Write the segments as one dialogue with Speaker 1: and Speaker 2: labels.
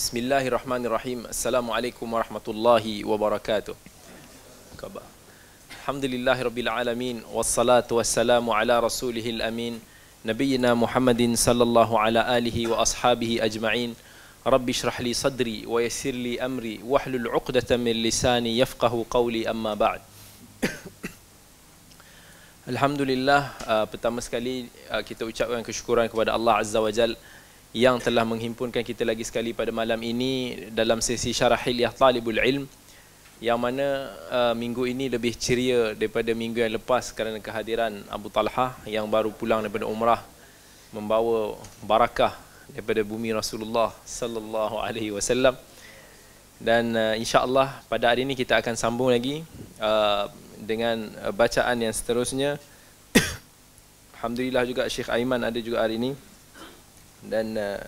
Speaker 1: Bismillahirrahmanirrahim. Assalamualaikum warahmatullahi wabarakatuh. Khabar. Alhamdulillahirabbil alamin wassalatu wassalamu ala rasulihil amin nabiyina Muhammadin sallallahu ala alihi wa ashabihi ajma'in. Rabbi shrah li sadri wa yassir li amri wahlul 'uqdatam min lisani yafqahu qawli amma ba'd. Alhamdulillah uh, pertama sekali uh, kita ucapkan kesyukuran kepada Allah Azza wa Jalla yang telah menghimpunkan kita lagi sekali pada malam ini dalam sesi syarah hilyah talibul ilm yang mana uh, minggu ini lebih ceria daripada minggu yang lepas kerana kehadiran Abu Talha yang baru pulang daripada umrah membawa barakah daripada bumi Rasulullah sallallahu alaihi wasallam. Dan uh, insya-Allah pada hari ini kita akan sambung lagi uh, dengan uh, bacaan yang seterusnya. Alhamdulillah juga Syekh Aiman ada juga hari ini dan uh,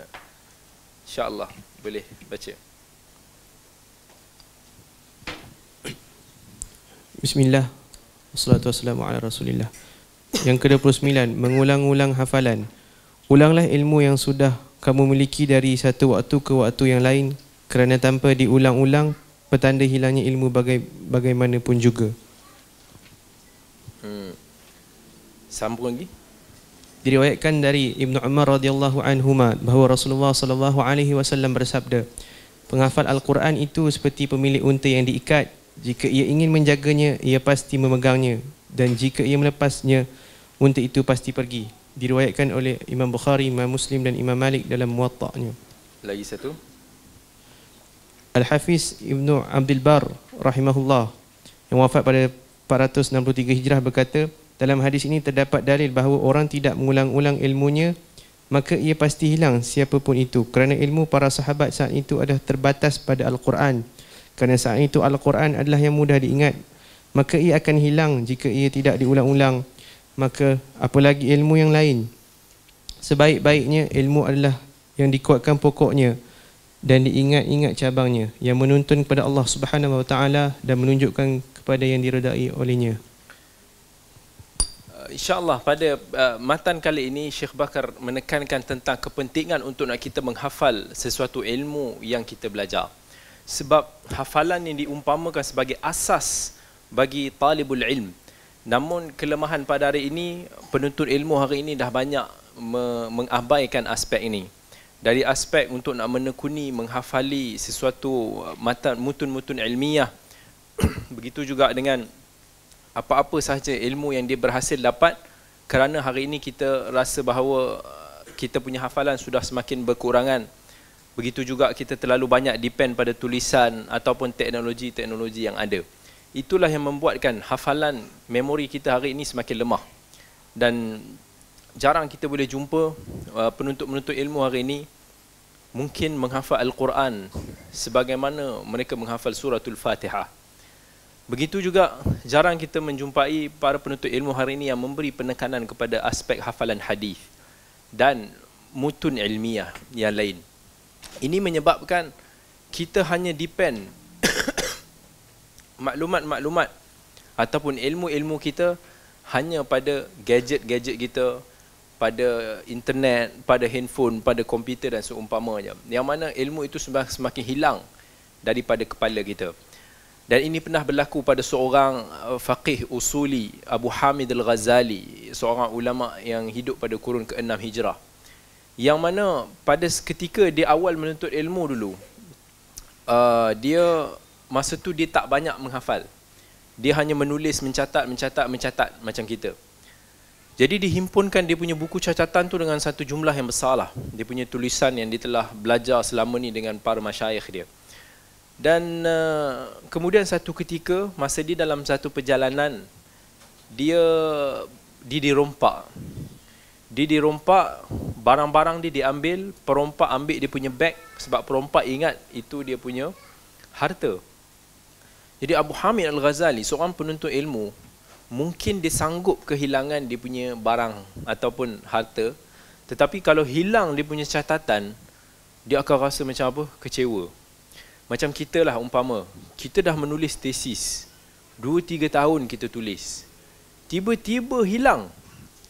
Speaker 1: insyaallah boleh baca.
Speaker 2: Bismillah. Wassalatu wassalamu ala rasulillah. Yang ke-29 Mengulang-ulang hafalan. Ulanglah ilmu yang sudah kamu miliki dari satu waktu ke waktu yang lain Kerana tanpa diulang-ulang Petanda hilangnya ilmu bagai, bagaimanapun juga.
Speaker 1: Hmm. Sambung lagi
Speaker 2: Diriwayatkan dari Ibnu Umar radhiyallahu anhuma bahawa Rasulullah sallallahu alaihi wasallam bersabda, penghafal Al-Quran itu seperti pemilik unta yang diikat. Jika ia ingin menjaganya, ia pasti memegangnya dan jika ia melepasnya, unta itu pasti pergi. Diriwayatkan oleh Imam Bukhari, Imam Muslim dan Imam Malik dalam Muwatta'nya.
Speaker 1: Lagi satu.
Speaker 2: Al-Hafiz Ibnu Abdul Bar rahimahullah yang wafat pada 463 Hijrah berkata, dalam hadis ini terdapat dalil bahawa orang tidak mengulang-ulang ilmunya maka ia pasti hilang siapapun itu. Kerana ilmu para sahabat saat itu adalah terbatas pada Al-Quran. Kerana saat itu Al-Quran adalah yang mudah diingat maka ia akan hilang jika ia tidak diulang-ulang. Maka apalagi ilmu yang lain? Sebaik-baiknya ilmu adalah yang dikuatkan pokoknya dan diingat-ingat cabangnya yang menuntun kepada Allah Subhanahu wa taala dan menunjukkan kepada yang diredai olehnya
Speaker 1: InsyaAllah pada uh, matan kali ini Syekh Bakar menekankan tentang kepentingan untuk nak kita menghafal sesuatu ilmu yang kita belajar. Sebab hafalan yang diumpamakan sebagai asas bagi talibul ilm. Namun kelemahan pada hari ini, penuntut ilmu hari ini dah banyak me- mengabaikan aspek ini. Dari aspek untuk nak menekuni, menghafali sesuatu matan mutun-mutun ilmiah. Begitu juga dengan apa-apa sahaja ilmu yang dia berhasil dapat kerana hari ini kita rasa bahawa uh, kita punya hafalan sudah semakin berkurangan. Begitu juga kita terlalu banyak depend pada tulisan ataupun teknologi-teknologi yang ada. Itulah yang membuatkan hafalan memori kita hari ini semakin lemah. Dan jarang kita boleh jumpa uh, penuntut-penuntut ilmu hari ini mungkin menghafal Al-Quran sebagaimana mereka menghafal suratul Fatihah Begitu juga jarang kita menjumpai para penuntut ilmu hari ini yang memberi penekanan kepada aspek hafalan hadis dan mutun ilmiah yang lain. Ini menyebabkan kita hanya depend maklumat-maklumat ataupun ilmu-ilmu kita hanya pada gadget-gadget kita, pada internet, pada handphone, pada komputer dan seumpamanya. Yang mana ilmu itu semakin hilang daripada kepala kita. Dan ini pernah berlaku pada seorang uh, faqih usuli Abu Hamid Al-Ghazali, seorang ulama yang hidup pada kurun ke-6 Hijrah. Yang mana pada ketika dia awal menuntut ilmu dulu, uh, dia masa tu dia tak banyak menghafal. Dia hanya menulis, mencatat, mencatat, mencatat macam kita. Jadi dihimpunkan dia punya buku catatan tu dengan satu jumlah yang besar lah. Dia punya tulisan yang dia telah belajar selama ni dengan para masyayikh dia. Dan uh, kemudian satu ketika masa dia dalam satu perjalanan dia dia dirompak. Dia dirompak, barang-barang dia diambil, perompak ambil dia punya beg sebab perompak ingat itu dia punya harta. Jadi Abu Hamid Al-Ghazali seorang penuntut ilmu mungkin dia sanggup kehilangan dia punya barang ataupun harta tetapi kalau hilang dia punya catatan dia akan rasa macam apa? Kecewa. Macam kita lah umpama, kita dah menulis tesis. Dua, tiga tahun kita tulis. Tiba-tiba hilang.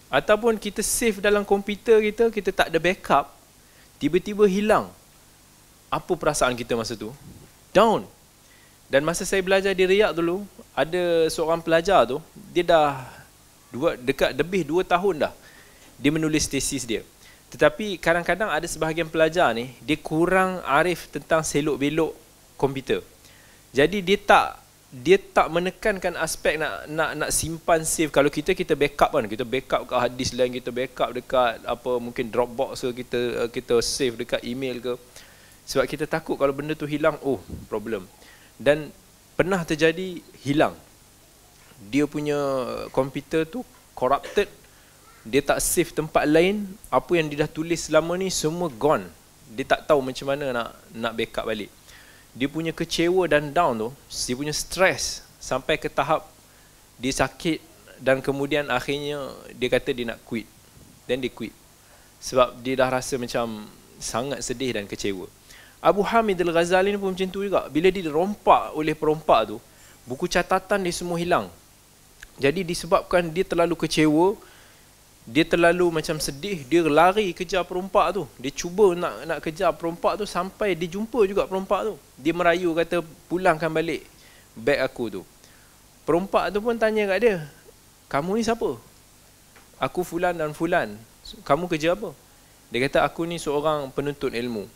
Speaker 1: Ataupun kita save dalam komputer kita, kita tak ada backup. Tiba-tiba hilang. apa perasaan kita masa tu? Down. Dan masa saya belajar di Riyadh dulu, ada seorang pelajar tu, dia dah dua, dekat lebih dua tahun dah dia menulis tesis dia. Tetapi kadang-kadang ada sebahagian pelajar ni, dia kurang arif tentang selok-belok komputer. Jadi dia tak dia tak menekankan aspek nak nak nak simpan save. Kalau kita kita backup kan kita backup kat hard disk lain kita backup dekat apa mungkin Dropbox ke kita kita save dekat email ke. Sebab kita takut kalau benda tu hilang oh problem. Dan pernah terjadi hilang. Dia punya komputer tu corrupted. Dia tak save tempat lain. Apa yang dia dah tulis selama ni semua gone. Dia tak tahu macam mana nak nak backup balik dia punya kecewa dan down tu, dia punya stress sampai ke tahap dia sakit dan kemudian akhirnya dia kata dia nak quit. Then dia quit. Sebab dia dah rasa macam sangat sedih dan kecewa. Abu Hamid Al-Ghazali ni pun macam tu juga. Bila dia rompak oleh perompak tu, buku catatan dia semua hilang. Jadi disebabkan dia terlalu kecewa, dia terlalu macam sedih. Dia lari kejar perompak tu. Dia cuba nak nak kejar perompak tu sampai dia jumpa juga perompak tu. Dia merayu kata pulangkan balik beg aku tu. Perompak tu pun tanya kat dia kamu ni siapa? Aku fulan dan fulan. Kamu kerja apa? Dia kata aku ni seorang penuntut ilmu.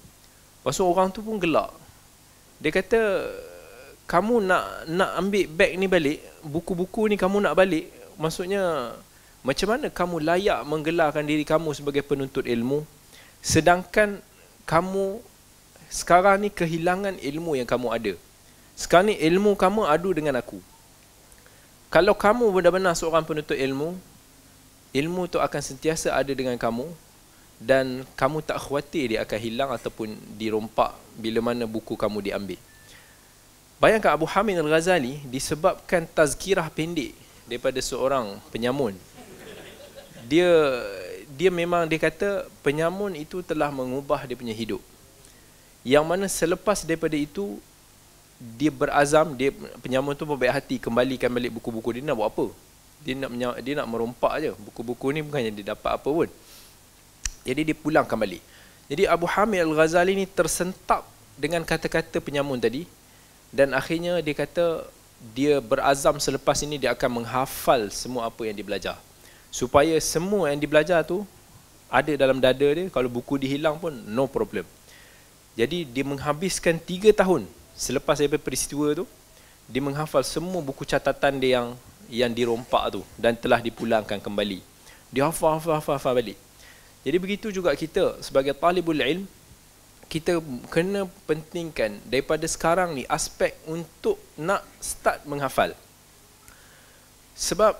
Speaker 1: Lepas orang tu pun gelak. Dia kata kamu nak nak ambil beg ni balik buku-buku ni kamu nak balik maksudnya macam mana kamu layak menggelarkan diri kamu sebagai penuntut ilmu sedangkan kamu sekarang ni kehilangan ilmu yang kamu ada. Sekarang ni ilmu kamu adu dengan aku. Kalau kamu benar-benar seorang penuntut ilmu, ilmu tu akan sentiasa ada dengan kamu dan kamu tak khawatir dia akan hilang ataupun dirompak bila mana buku kamu diambil. Bayangkan Abu Hamid Al-Ghazali disebabkan tazkirah pendek daripada seorang penyamun dia dia memang dia kata penyamun itu telah mengubah dia punya hidup. Yang mana selepas daripada itu dia berazam dia penyamun tu berbaik hati kembalikan balik buku-buku dia nak buat apa? Dia nak dia nak merompak aje. Buku-buku ni bukannya dia dapat apa pun. Jadi dia pulangkan balik. Jadi Abu Hamid Al-Ghazali ni tersentap dengan kata-kata penyamun tadi dan akhirnya dia kata dia berazam selepas ini dia akan menghafal semua apa yang dia belajar supaya semua yang dibelajar tu ada dalam dada dia kalau buku dihilang pun no problem. Jadi dia menghabiskan 3 tahun selepas daripada peristiwa tu dia menghafal semua buku catatan dia yang yang dirompak tu dan telah dipulangkan kembali. Dia hafal hafal hafal, hafal balik. Jadi begitu juga kita sebagai talibul ilm kita kena pentingkan daripada sekarang ni aspek untuk nak start menghafal. Sebab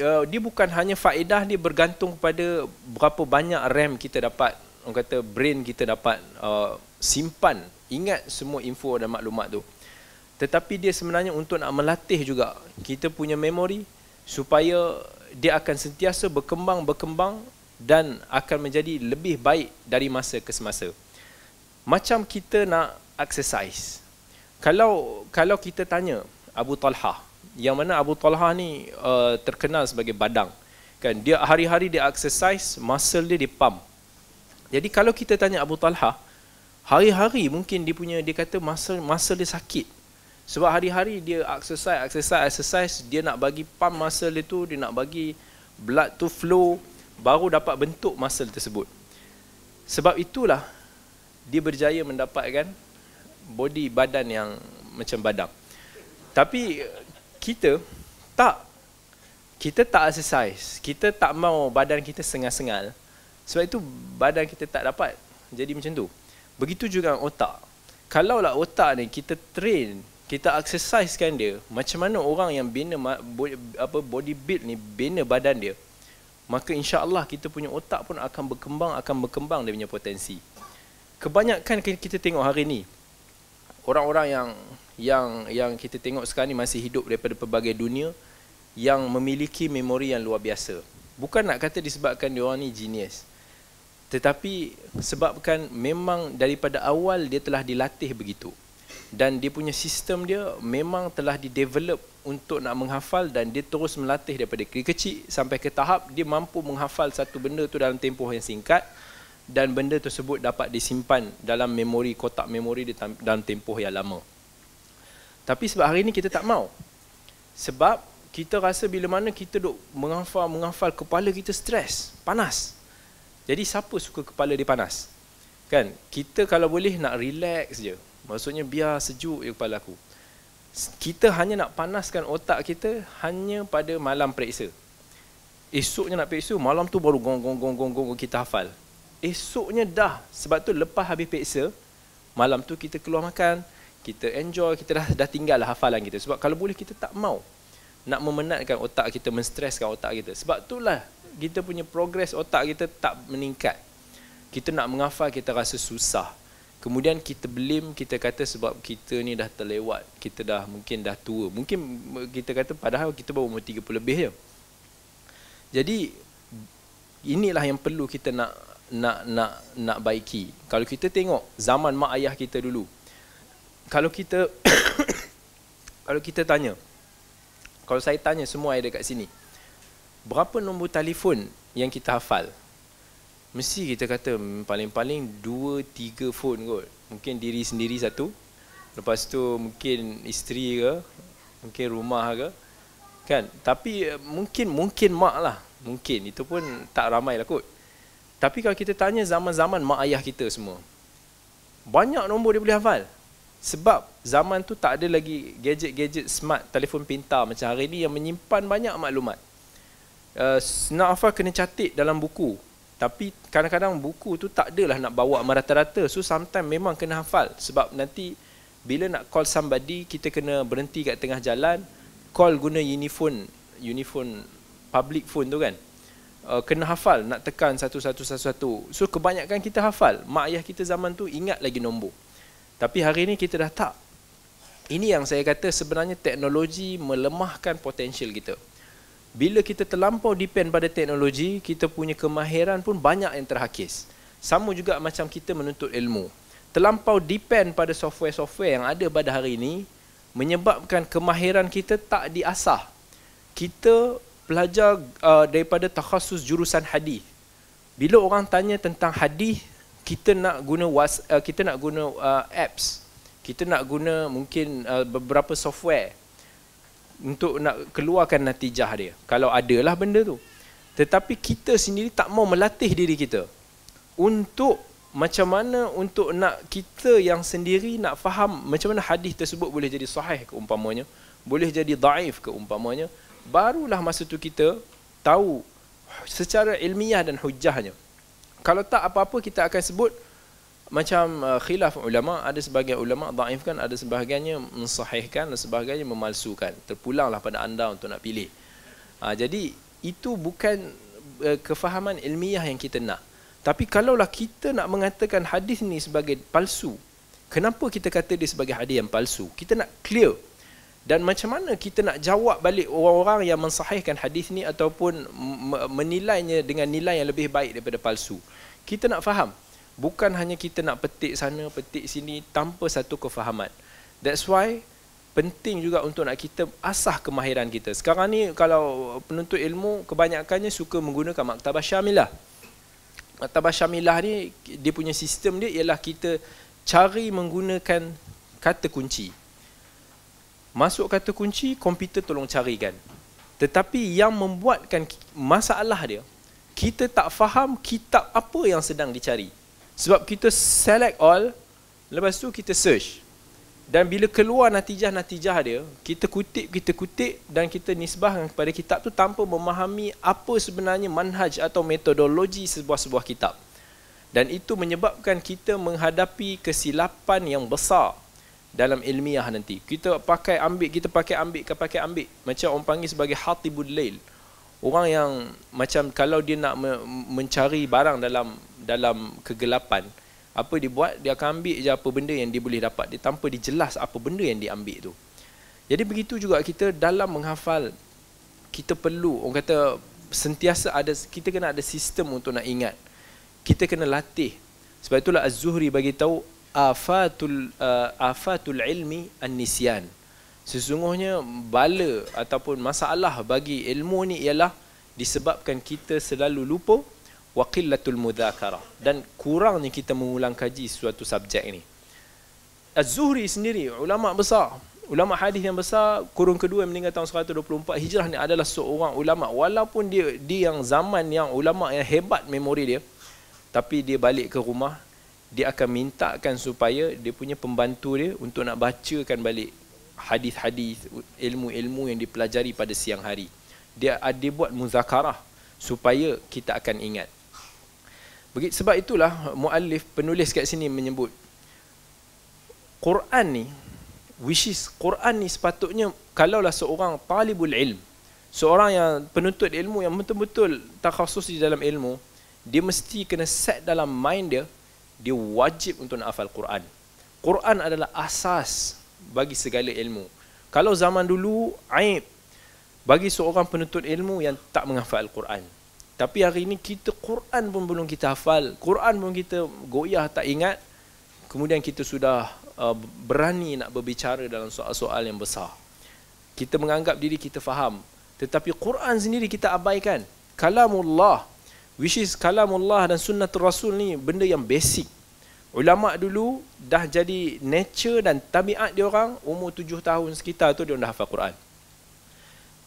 Speaker 1: uh, dia bukan hanya faedah dia bergantung kepada berapa banyak RAM kita dapat. Orang kata brain kita dapat uh, simpan ingat semua info dan maklumat tu. Tetapi dia sebenarnya untuk nak melatih juga kita punya memori supaya dia akan sentiasa berkembang berkembang dan akan menjadi lebih baik dari masa ke semasa. Macam kita nak exercise. Kalau kalau kita tanya Abu Talha yang mana Abu Talha ni uh, terkenal sebagai badang. Kan dia hari-hari dia exercise muscle dia dipump. Jadi kalau kita tanya Abu Talha hari-hari mungkin dia punya dia kata muscle muscle dia sakit. Sebab hari-hari dia exercise exercise exercise dia nak bagi pump muscle dia tu dia nak bagi blood to flow baru dapat bentuk muscle tersebut. Sebab itulah dia berjaya mendapatkan body badan yang macam badang. Tapi kita tak kita tak exercise kita tak mau badan kita sengal-sengal. Sebab itu badan kita tak dapat jadi macam tu. Begitu juga otak. Kalau lah otak ni kita train kita exercisekan dia macam mana orang yang bina apa body build ni bina badan dia maka insya-Allah kita punya otak pun akan berkembang akan berkembang dia punya potensi. Kebanyakan kita tengok hari ni orang-orang yang yang yang kita tengok sekarang ni masih hidup daripada pelbagai dunia yang memiliki memori yang luar biasa. Bukan nak kata disebabkan dia orang ni genius. Tetapi sebabkan memang daripada awal dia telah dilatih begitu. Dan dia punya sistem dia memang telah didevelop untuk nak menghafal dan dia terus melatih daripada kecil sampai ke tahap dia mampu menghafal satu benda tu dalam tempoh yang singkat dan benda tersebut dapat disimpan dalam memori kotak memori dalam tempoh yang lama. Tapi sebab hari ini kita tak mau. Sebab kita rasa bila mana kita duk menghafal menghafal kepala kita stres, panas. Jadi siapa suka kepala dia panas? Kan? Kita kalau boleh nak relax je. Maksudnya biar sejuk je kepala aku. Kita hanya nak panaskan otak kita hanya pada malam periksa. Esoknya nak periksa, malam tu baru gong gong gong gong gong kita hafal. Esoknya dah. Sebab tu lepas habis periksa, malam tu kita keluar makan, kita enjoy, kita dah dah tinggal lah hafalan kita. Sebab kalau boleh kita tak mau nak memenatkan otak kita, menstreskan otak kita. Sebab itulah kita punya progres otak kita tak meningkat. Kita nak menghafal, kita rasa susah. Kemudian kita blame, kita kata sebab kita ni dah terlewat. Kita dah mungkin dah tua. Mungkin kita kata padahal kita baru umur 30 lebih je. Jadi inilah yang perlu kita nak nak nak nak baiki. Kalau kita tengok zaman mak ayah kita dulu, kalau kita kalau kita tanya kalau saya tanya semua yang dekat sini berapa nombor telefon yang kita hafal? Mesti kita kata hmm, paling-paling 2 3 phone kot. Mungkin diri sendiri satu. Lepas tu mungkin isteri ke mungkin rumah ke. Kan? Tapi eh, mungkin mungkin mak lah. Mungkin. Itu pun tak ramai lah kot. Tapi kalau kita tanya zaman-zaman mak ayah kita semua banyak nombor dia boleh hafal sebab zaman tu tak ada lagi gadget-gadget smart, telefon pintar macam hari ni yang menyimpan banyak maklumat. Uh, nak hafal kena catik dalam buku. Tapi kadang-kadang buku tu tak adalah nak bawa merata-rata. So sometimes memang kena hafal. Sebab nanti bila nak call somebody, kita kena berhenti kat tengah jalan. Call guna uniphone, uniphone public phone tu kan. Uh, kena hafal, nak tekan satu-satu-satu-satu. So kebanyakan kita hafal. Mak ayah kita zaman tu ingat lagi nombor. Tapi hari ini kita dah tak. Ini yang saya kata sebenarnya teknologi melemahkan potensial kita. Bila kita terlampau depend pada teknologi, kita punya kemahiran pun banyak yang terhakis. Sama juga macam kita menuntut ilmu. Terlampau depend pada software-software yang ada pada hari ini menyebabkan kemahiran kita tak diasah. Kita belajar uh, daripada takhasus jurusan hadis. Bila orang tanya tentang hadis, kita nak guna was, uh, kita nak guna uh, apps. Kita nak guna mungkin uh, beberapa software untuk nak keluarkan natijah dia. Kalau adalah benda tu. Tetapi kita sendiri tak mau melatih diri kita untuk macam mana untuk nak kita yang sendiri nak faham macam mana hadis tersebut boleh jadi sahih keumpamanya boleh jadi daif keumpamanya. Barulah masa tu kita tahu secara ilmiah dan hujahnya kalau tak apa-apa kita akan sebut macam uh, khilaf ulama ada sebahagian ulama dhaifkan ada sebahagiannya mensahihkan dan sebahagiannya memalsukan. Terpulanglah pada anda untuk nak pilih. Ha, jadi itu bukan uh, kefahaman ilmiah yang kita nak. Tapi kalaulah kita nak mengatakan hadis ni sebagai palsu kenapa kita kata dia sebagai hadis yang palsu? Kita nak clear dan macam mana kita nak jawab balik orang-orang yang mensahihkan hadis ni ataupun menilainya dengan nilai yang lebih baik daripada palsu? Kita nak faham. Bukan hanya kita nak petik sana petik sini tanpa satu kefahaman. That's why penting juga untuk nak kita asah kemahiran kita. Sekarang ni kalau penuntut ilmu kebanyakannya suka menggunakan maktabah syamilah. Maktabah syamilah ni dia punya sistem dia ialah kita cari menggunakan kata kunci masuk kata kunci komputer tolong carikan tetapi yang membuatkan masalah dia kita tak faham kitab apa yang sedang dicari. Sebab kita select all, lepas tu kita search. Dan bila keluar natijah-natijah dia, kita kutip, kita kutip dan kita nisbah kepada kitab tu tanpa memahami apa sebenarnya manhaj atau metodologi sebuah-sebuah kitab. Dan itu menyebabkan kita menghadapi kesilapan yang besar dalam ilmiah nanti. Kita pakai ambil, kita pakai ambil, kita pakai ambil. Macam orang panggil sebagai hatibul lail. Orang yang macam kalau dia nak mencari barang dalam dalam kegelapan apa dia buat? Dia akan ambil je apa benda yang dia boleh dapat. Dia tanpa dijelas apa benda yang dia ambil tu. Jadi begitu juga kita dalam menghafal kita perlu orang kata sentiasa ada kita kena ada sistem untuk nak ingat. Kita kena latih. Sebab itulah az-zuhri bagi tahu afatul uh, afatul ilmi an-nisyan. Sesungguhnya bala ataupun masalah bagi ilmu ni ialah disebabkan kita selalu lupa wa qillatul mudzakarah dan kurangnya kita mengulang kaji suatu subjek ini. Az-Zuhri sendiri ulama besar, ulama hadis yang besar kurun kedua yang meninggal tahun 124 Hijrah ni adalah seorang ulama. Walaupun dia dia yang zaman yang ulama yang hebat memori dia tapi dia balik ke rumah dia akan mintakan supaya dia punya pembantu dia untuk nak bacakan balik hadis-hadis ilmu-ilmu yang dipelajari pada siang hari. Dia ada buat muzakarah supaya kita akan ingat. Begitu sebab itulah muallif penulis kat sini menyebut Quran ni which is Quran ni sepatutnya kalaulah seorang talibul ilm seorang yang penuntut ilmu yang betul-betul takhasus di dalam ilmu dia mesti kena set dalam mind dia dia wajib untuk nak hafal Quran Quran adalah asas bagi segala ilmu kalau zaman dulu aib bagi seorang penuntut ilmu yang tak menghafal Quran tapi hari ini kita Quran pun belum kita hafal, Quran pun kita goyah tak ingat. Kemudian kita sudah uh, berani nak berbicara dalam soal-soal yang besar. Kita menganggap diri kita faham, tetapi Quran sendiri kita abaikan. Kalamullah, which is kalamullah dan sunnatul rasul ni benda yang basic. Ulama dulu dah jadi nature dan tabiat dia orang umur tujuh tahun sekitar tu dia dah hafal Quran.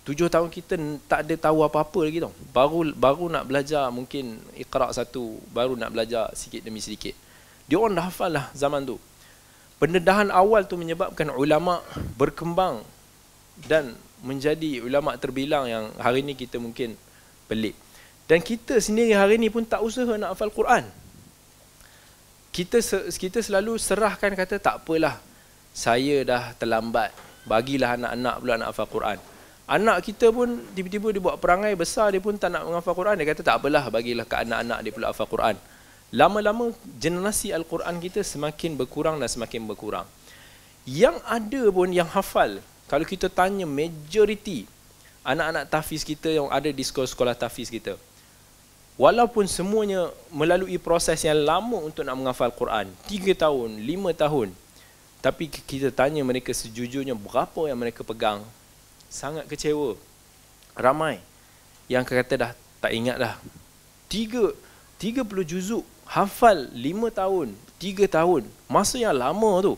Speaker 1: Tujuh tahun kita tak ada tahu apa-apa lagi tau. Baru baru nak belajar mungkin ikhra satu, baru nak belajar sikit demi sedikit. Dia orang dah hafal lah zaman tu. Pendedahan awal tu menyebabkan ulama berkembang dan menjadi ulama terbilang yang hari ni kita mungkin pelik. Dan kita sendiri hari ni pun tak usaha nak hafal Quran. Kita kita selalu serahkan kata tak apalah. Saya dah terlambat. Bagilah anak-anak pula nak hafal Quran. Anak kita pun tiba-tiba dia buat perangai besar dia pun tak nak menghafal Quran. Dia kata tak apalah bagilah ke anak-anak dia pula hafal Quran. Lama-lama generasi Al-Quran kita semakin berkurang dan semakin berkurang. Yang ada pun yang hafal. Kalau kita tanya majoriti anak-anak tafiz kita yang ada di sekolah-sekolah tafiz kita. Walaupun semuanya melalui proses yang lama untuk nak menghafal Quran. Tiga tahun, lima tahun. Tapi kita tanya mereka sejujurnya berapa yang mereka pegang sangat kecewa. Ramai yang kata dah tak ingat dah. Tiga, tiga puluh juzuk, hafal lima tahun, tiga tahun, masa yang lama tu.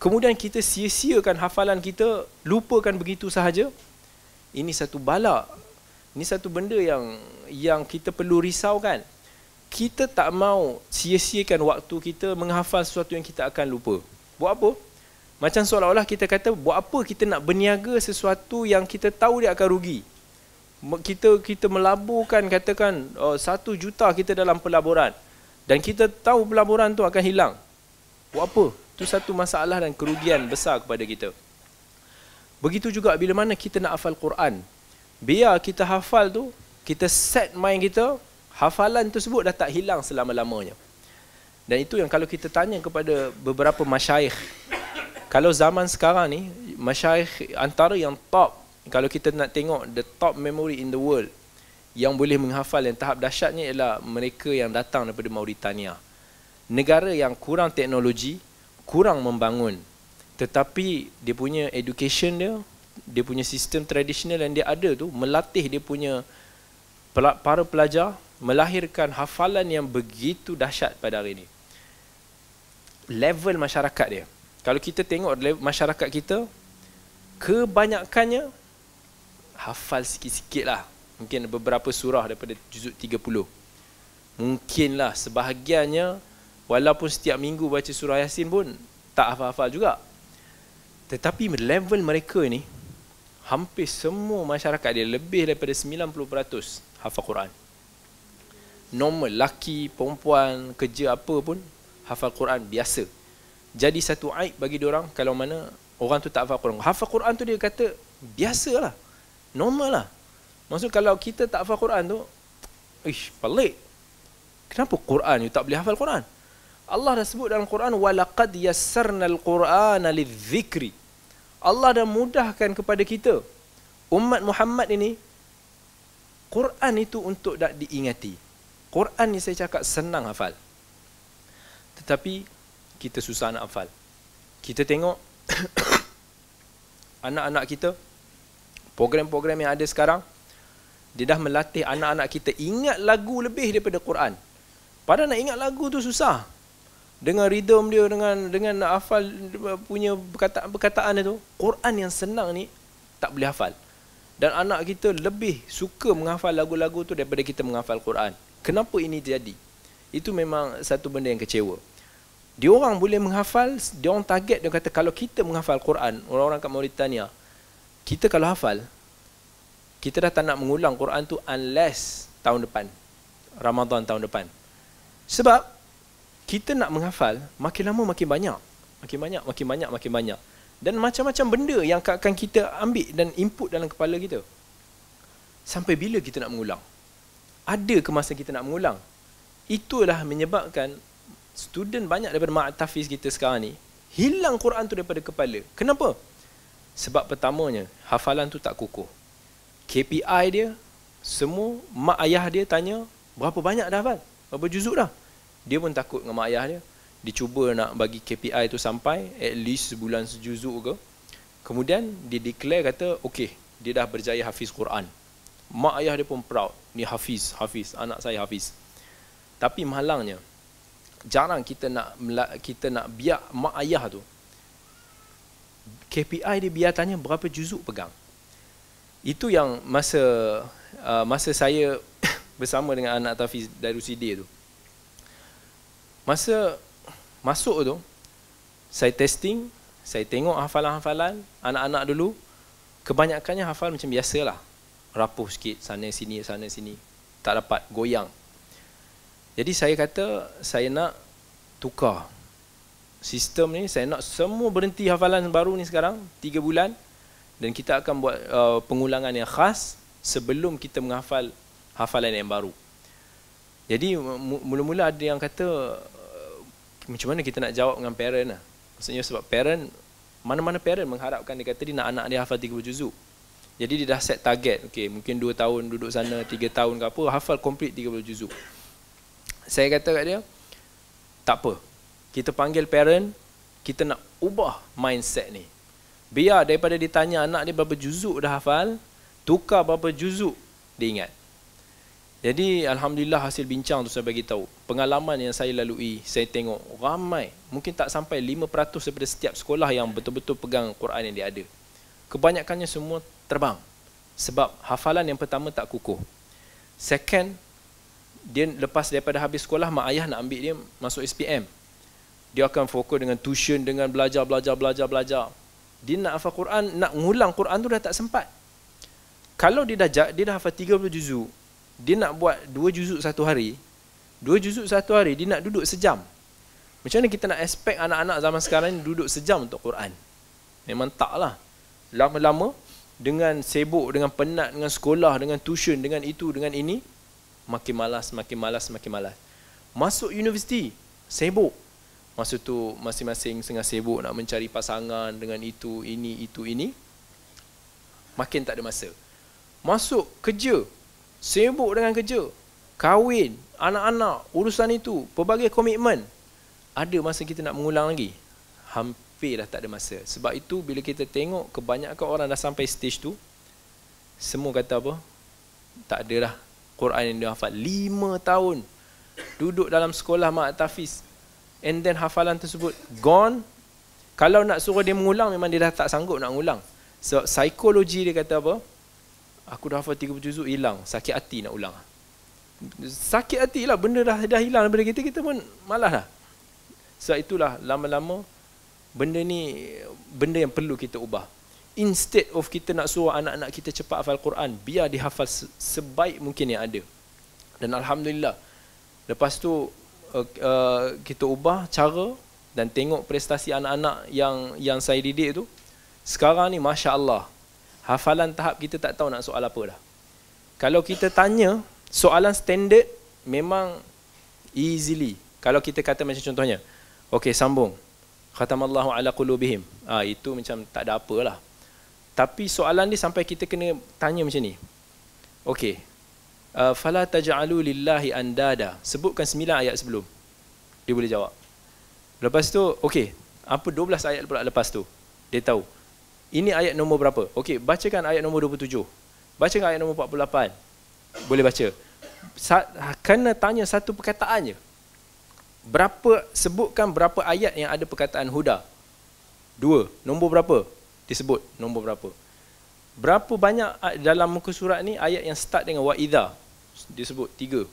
Speaker 1: Kemudian kita sia-siakan hafalan kita, lupakan begitu sahaja. Ini satu bala. Ini satu benda yang yang kita perlu risaukan. Kita tak mau sia-siakan waktu kita menghafal sesuatu yang kita akan lupa. Buat apa? Macam seolah-olah kita kata buat apa kita nak berniaga sesuatu yang kita tahu dia akan rugi. Kita kita melaburkan katakan oh, satu juta kita dalam pelaburan dan kita tahu pelaburan tu akan hilang. Buat apa? Itu satu masalah dan kerugian besar kepada kita. Begitu juga bila mana kita nak hafal Quran. Biar kita hafal tu, kita set mind kita, hafalan tersebut dah tak hilang selama-lamanya. Dan itu yang kalau kita tanya kepada beberapa masyayikh kalau zaman sekarang ni masyayikh antara yang top kalau kita nak tengok the top memory in the world yang boleh menghafal yang tahap dahsyatnya ialah mereka yang datang daripada Mauritania negara yang kurang teknologi kurang membangun tetapi dia punya education dia dia punya sistem tradisional yang dia ada tu melatih dia punya para pelajar melahirkan hafalan yang begitu dahsyat pada hari ini. Level masyarakat dia. Kalau kita tengok masyarakat kita kebanyakannya hafal sikit-sikit lah. Mungkin beberapa surah daripada juzuk 30 mungkinlah sebahagiannya walaupun setiap minggu baca surah yasin pun tak hafal-hafal juga. Tetapi level mereka ni hampir semua masyarakat dia lebih daripada 90% hafal Quran normal laki perempuan kerja apa pun hafal Quran biasa jadi satu aib bagi orang kalau mana orang tu tak hafal Quran. Hafal Quran tu dia kata biasalah. Normal lah. Maksud kalau kita tak hafal Quran tu, ish, pelik. Kenapa Quran you tak boleh hafal Quran? Allah dah sebut dalam Quran walaqad yassarnal Qur'ana lidzikri. Allah dah mudahkan kepada kita umat Muhammad ini Quran itu untuk tak diingati. Quran ni saya cakap senang hafal. Tetapi kita susah nak hafal. Kita tengok anak-anak kita program-program yang ada sekarang Dia dah melatih anak-anak kita ingat lagu lebih daripada Quran. Padahal nak ingat lagu tu susah. Dengan rhythm dia, dengan dengan hafal punya perkataan-perkataan dia tu. Quran yang senang ni tak boleh hafal. Dan anak kita lebih suka menghafal lagu-lagu tu daripada kita menghafal Quran. Kenapa ini jadi? Itu memang satu benda yang kecewa. Dia orang boleh menghafal, dia orang target dia kata kalau kita menghafal Quran, orang-orang kat Mauritania, kita kalau hafal, kita dah tak nak mengulang Quran tu unless tahun depan. Ramadan tahun depan. Sebab kita nak menghafal makin lama makin banyak. Makin banyak, makin banyak, makin banyak. Dan macam-macam benda yang akan kita ambil dan input dalam kepala kita. Sampai bila kita nak mengulang? Ada ke masa kita nak mengulang? Itulah menyebabkan student banyak daripada Ma'at Tafiz kita sekarang ni hilang Quran tu daripada kepala. Kenapa? Sebab pertamanya, hafalan tu tak kukuh. KPI dia, semua mak ayah dia tanya, berapa banyak dah hafal? Berapa juzuk dah? Dia pun takut dengan mak ayah dia. Dia cuba nak bagi KPI tu sampai at least sebulan sejuzuk ke. Kemudian dia declare kata okey dia dah berjaya hafiz Quran. Mak ayah dia pun proud ni hafiz hafiz anak saya hafiz. Tapi malangnya jarang kita nak kita nak biar mak ayah tu. KPI dia biar tanya berapa juzuk pegang. Itu yang masa uh, masa saya bersama dengan anak Tafiz Darusidi tu masa masuk tu saya testing saya tengok hafalan-hafalan anak-anak dulu kebanyakannya hafal macam biasalah. Rapuh sikit sana sini sana sini. Tak dapat goyang. Jadi saya kata saya nak tukar. Sistem ni saya nak semua berhenti hafalan baru ni sekarang 3 bulan dan kita akan buat uh, pengulangan yang khas sebelum kita menghafal hafalan yang baru jadi mula-mula ada yang kata macam mana kita nak jawab dengan parent lah. Maksudnya sebab parent, mana-mana parent mengharapkan dia kata dia nak anak dia hafal 30 juzuk. Jadi dia dah set target, okay, mungkin 2 tahun duduk sana, 3 tahun ke apa, hafal complete 30 juzuk. Saya kata kat dia, tak apa. Kita panggil parent, kita nak ubah mindset ni. Biar daripada ditanya anak dia berapa juzuk dah hafal, tukar berapa juzuk dia ingat. Jadi alhamdulillah hasil bincang tu saya bagi tahu. Pengalaman yang saya lalui, saya tengok ramai, mungkin tak sampai 5% daripada setiap sekolah yang betul-betul pegang Quran yang dia ada. Kebanyakannya semua terbang. Sebab hafalan yang pertama tak kukuh. Second, dia lepas daripada habis sekolah mak ayah nak ambil dia masuk SPM. Dia akan fokus dengan tuition, dengan belajar, belajar, belajar, belajar. Dia nak hafal Quran, nak ngulang Quran tu dah tak sempat. Kalau dia dah dia dah hafal 30 juzuk, dia nak buat dua juzuk satu hari, dua juzuk satu hari, dia nak duduk sejam. Macam mana kita nak expect anak-anak zaman sekarang ni duduk sejam untuk Quran? Memang taklah. Lama-lama, dengan sibuk, dengan penat, dengan sekolah, dengan tuition, dengan itu, dengan ini, makin malas, makin malas, makin malas. Masuk universiti, sibuk. Masa tu masing-masing tengah sibuk nak mencari pasangan dengan itu, ini, itu, ini. Makin tak ada masa. Masuk kerja, sibuk dengan kerja, kahwin, anak-anak, urusan itu, pelbagai komitmen. Ada masa kita nak mengulang lagi? Hampir dah tak ada masa. Sebab itu bila kita tengok kebanyakan orang dah sampai stage tu, semua kata apa? Tak ada dah Quran yang dia hafal. Lima tahun duduk dalam sekolah Mak Tafiz. And then hafalan tersebut gone. Kalau nak suruh dia mengulang, memang dia dah tak sanggup nak mengulang. So, psikologi dia kata apa? Aku dah hafal 30 juzuk hilang, sakit hati nak ulang. Sakit hati lah, benda dah, dah hilang daripada kita, kita pun malas lah. Sebab itulah lama-lama benda ni benda yang perlu kita ubah. Instead of kita nak suruh anak-anak kita cepat hafal Quran, biar dia hafal sebaik mungkin yang ada. Dan Alhamdulillah, lepas tu uh, uh, kita ubah cara dan tengok prestasi anak-anak yang yang saya didik tu. Sekarang ni Masya Allah, hafalan tahap kita tak tahu nak soal apa dah. Kalau kita tanya soalan standard memang easily. Kalau kita kata macam contohnya, okey sambung. Khatamallahu ala qulubihim. Ah itu macam tak ada apalah. Tapi soalan ni sampai kita kena tanya macam ni. Okey. Uh, fala taj'alu lillahi andada. Sebutkan sembilan ayat sebelum. Dia boleh jawab. Lepas tu, okey, apa 12 ayat pula lepas tu? Dia tahu. Ini ayat nombor berapa? Okey, bacakan ayat nombor 27. Bacakan ayat nombor 48. boleh baca. Sa- kena tanya satu perkataan je. Berapa sebutkan berapa ayat yang ada perkataan huda? Dua. Nombor berapa? Disebut nombor berapa? Berapa banyak dalam muka surat ni ayat yang start dengan wa idza? Disebut tiga.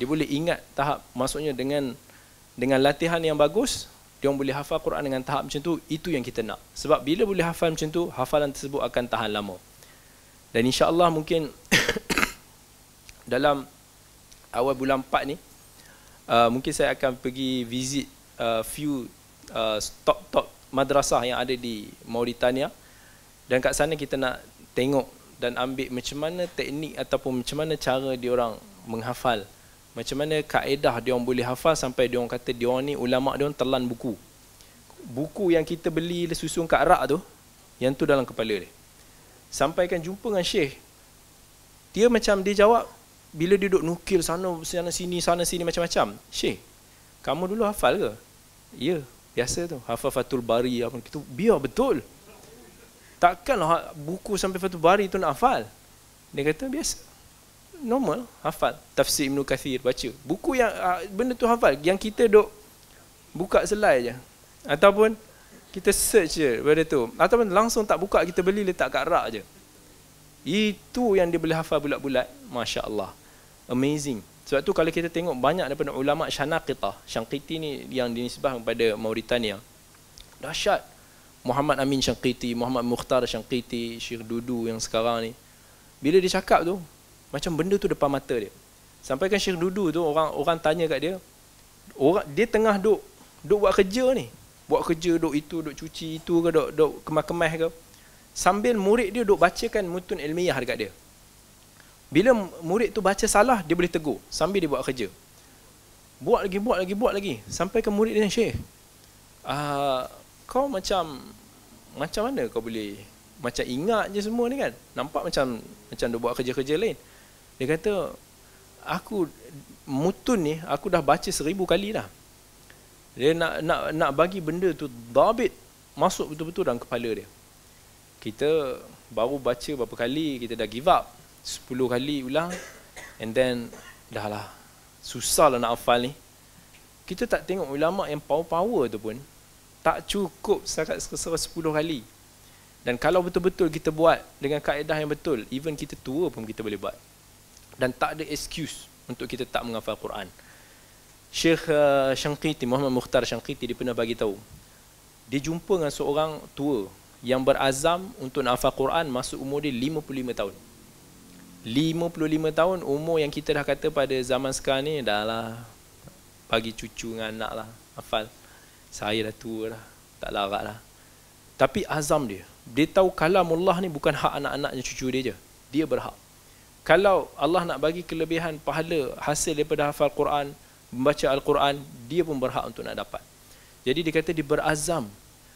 Speaker 1: Dia boleh ingat tahap maksudnya dengan dengan latihan yang bagus, dia orang boleh hafal Quran dengan tahap macam tu, itu yang kita nak. Sebab bila boleh hafal macam tu, hafalan tersebut akan tahan lama. Dan insya-Allah mungkin dalam awal bulan 4 ni uh, mungkin saya akan pergi visit uh, few uh, top-top madrasah yang ada di Mauritania dan kat sana kita nak tengok dan ambil macam mana teknik ataupun macam mana cara dia orang menghafal macam mana kaedah dia orang boleh hafal sampai dia orang kata dia orang ni ulama dia orang telan buku. Buku yang kita beli susun kat rak tu yang tu dalam kepala dia. Sampaikan jumpa dengan syekh dia macam dia jawab bila dia duduk nukil sana sana sini sana sini macam-macam. Syekh kamu dulu hafal ke? Ya biasa tu. Hafal fatul bari apa gitu. Biar betul. Takkanlah buku sampai fatul bari tu nak hafal. Dia kata biasa normal hafal tafsir Ibn Kathir baca buku yang ah, benda tu hafal yang kita duk buka selai je ataupun kita search je pada tu ataupun langsung tak buka kita beli letak kat rak je itu yang dia boleh hafal bulat-bulat Masya Allah amazing. Sebab tu kalau kita tengok banyak daripada ulama Syanaqitah, Syangqiti ni yang dinisbah kepada Mauritania. Dahsyat. Muhammad Amin Syangqiti, Muhammad Mukhtar Syangqiti, Syekh Dudu yang sekarang ni. Bila dia cakap tu, macam benda tu depan mata dia. Sampai kan Syekh Dudu tu orang orang tanya kat dia, orang dia tengah duk duk buat kerja ni. Buat kerja duk itu, duk cuci itu ke duk duk kemas-kemas ke. Sambil murid dia duk bacakan mutun ilmiah dekat dia. Bila murid tu baca salah, dia boleh tegur sambil dia buat kerja. Buat lagi, buat lagi, buat lagi. Sampai ke murid dia, Syekh, uh, kau macam, macam mana kau boleh, macam ingat je semua ni kan? Nampak macam, macam dia buat kerja-kerja lain. Dia kata, aku, mutun ni, aku dah baca seribu kali dah. Dia nak nak nak bagi benda tu dabit masuk betul-betul dalam kepala dia. Kita baru baca berapa kali, kita dah give up. 10 kali ulang and then dah lah susah lah nak hafal ni kita tak tengok ulama yang power-power tu pun tak cukup setakat sekesara 10 kali dan kalau betul-betul kita buat dengan kaedah yang betul even kita tua pun kita boleh buat dan tak ada excuse untuk kita tak menghafal Quran. Syekh uh, Syangkiti Muhammad Mukhtar Syangkiti dia pernah bagi tahu. Dia jumpa dengan seorang tua yang berazam untuk nak hafal Quran masuk umur dia 55 tahun. 55 tahun umur yang kita dah kata pada zaman sekarang ni dah lah bagi cucu dengan anak lah hafal. Saya dah tua dah tak larat lah. Tapi azam dia. Dia tahu kalamullah ni bukan hak anak-anaknya cucu dia je. Dia berhak kalau Allah nak bagi kelebihan pahala hasil daripada hafal Quran membaca Al-Quran dia pun berhak untuk nak dapat jadi dia kata dia berazam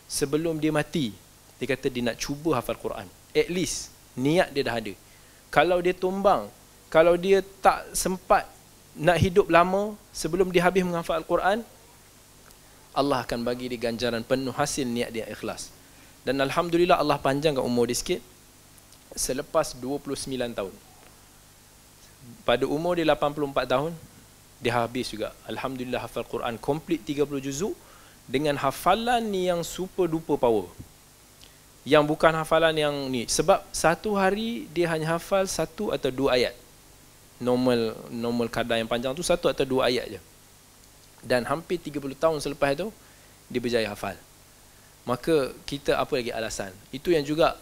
Speaker 1: sebelum dia mati dia kata dia nak cuba hafal Quran at least niat dia dah ada kalau dia tumbang, kalau dia tak sempat nak hidup lama sebelum dia habis menghafal Al-Quran, Allah akan bagi dia ganjaran penuh hasil niat dia ikhlas. Dan Alhamdulillah Allah panjangkan umur dia sikit selepas 29 tahun. Pada umur dia 84 tahun, dia habis juga. Alhamdulillah hafal Quran komplit 30 juzuk dengan hafalan yang super duper power. Yang bukan hafalan yang ni. Sebab satu hari dia hanya hafal satu atau dua ayat. Normal normal kadar yang panjang tu satu atau dua ayat je. Dan hampir 30 tahun selepas itu dia berjaya hafal. Maka kita apa lagi alasan? Itu yang juga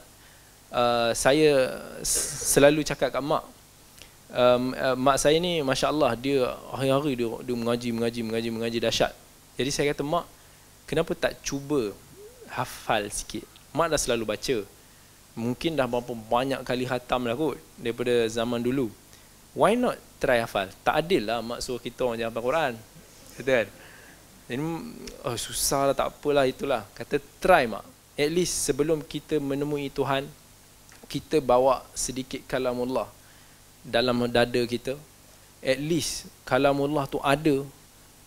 Speaker 1: uh, saya selalu cakap kat mak um, uh, mak saya ni masya-Allah dia hari-hari dia, dia mengaji mengaji mengaji mengaji dahsyat. Jadi saya kata mak kenapa tak cuba hafal sikit? Mak dah selalu baca. Mungkin dah berapa banyak kali hatam lah kot daripada zaman dulu. Why not try hafal? Tak adil lah mak suruh kita orang jangan hafal Quran. Kata kan? Ini oh, susah lah tak apalah itulah. Kata try mak. At least sebelum kita menemui Tuhan kita bawa sedikit kalamullah dalam dada kita at least kalamullah tu ada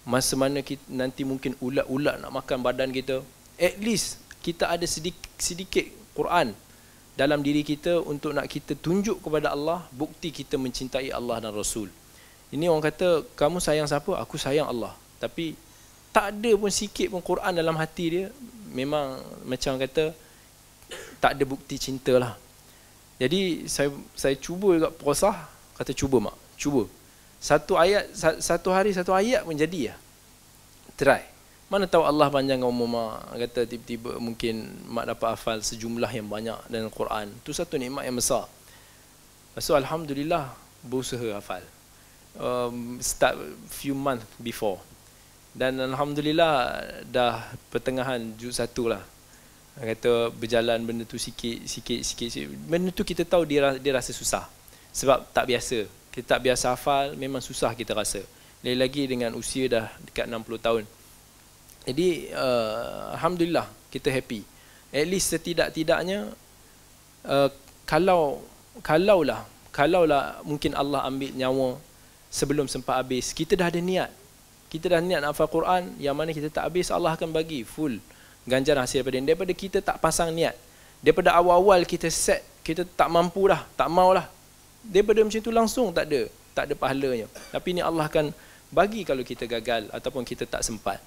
Speaker 1: masa mana kita nanti mungkin ulat-ulat nak makan badan kita at least kita ada sedikit, sedikit Quran dalam diri kita untuk nak kita tunjuk kepada Allah bukti kita mencintai Allah dan Rasul. Ini orang kata kamu sayang siapa? Aku sayang Allah. Tapi tak ada pun sikit pun Quran dalam hati dia memang macam kata tak ada bukti cinta lah. Jadi saya saya cuba juga puasa, kata cuba mak, cuba. Satu ayat satu hari satu ayat pun jadi ya. Try. Mana tahu Allah panjang umur mak kata tiba-tiba mungkin mak dapat hafal sejumlah yang banyak dalam Quran. Itu satu nikmat yang besar. So alhamdulillah berusaha hafal. Um, start few month before. Dan alhamdulillah dah pertengahan juz satu lah. Kata berjalan benda tu sikit sikit sikit. sikit. Benda tu kita tahu dia dia rasa susah. Sebab tak biasa. Kita tak biasa hafal memang susah kita rasa. Lagi-lagi dengan usia dah dekat 60 tahun. Jadi uh, alhamdulillah kita happy. At least setidak-tidaknya uh, kalau kalaulah kalaulah mungkin Allah ambil nyawa sebelum sempat habis, kita dah ada niat. Kita dah niat nak hafal Quran, yang mana kita tak habis Allah akan bagi full ganjaran hasil daripada ini. Daripada kita tak pasang niat. Daripada awal-awal kita set, kita tak mampu dah, tak mau lah. Daripada macam tu langsung tak ada, tak ada pahalanya. Tapi ni Allah akan bagi kalau kita gagal ataupun kita tak sempat.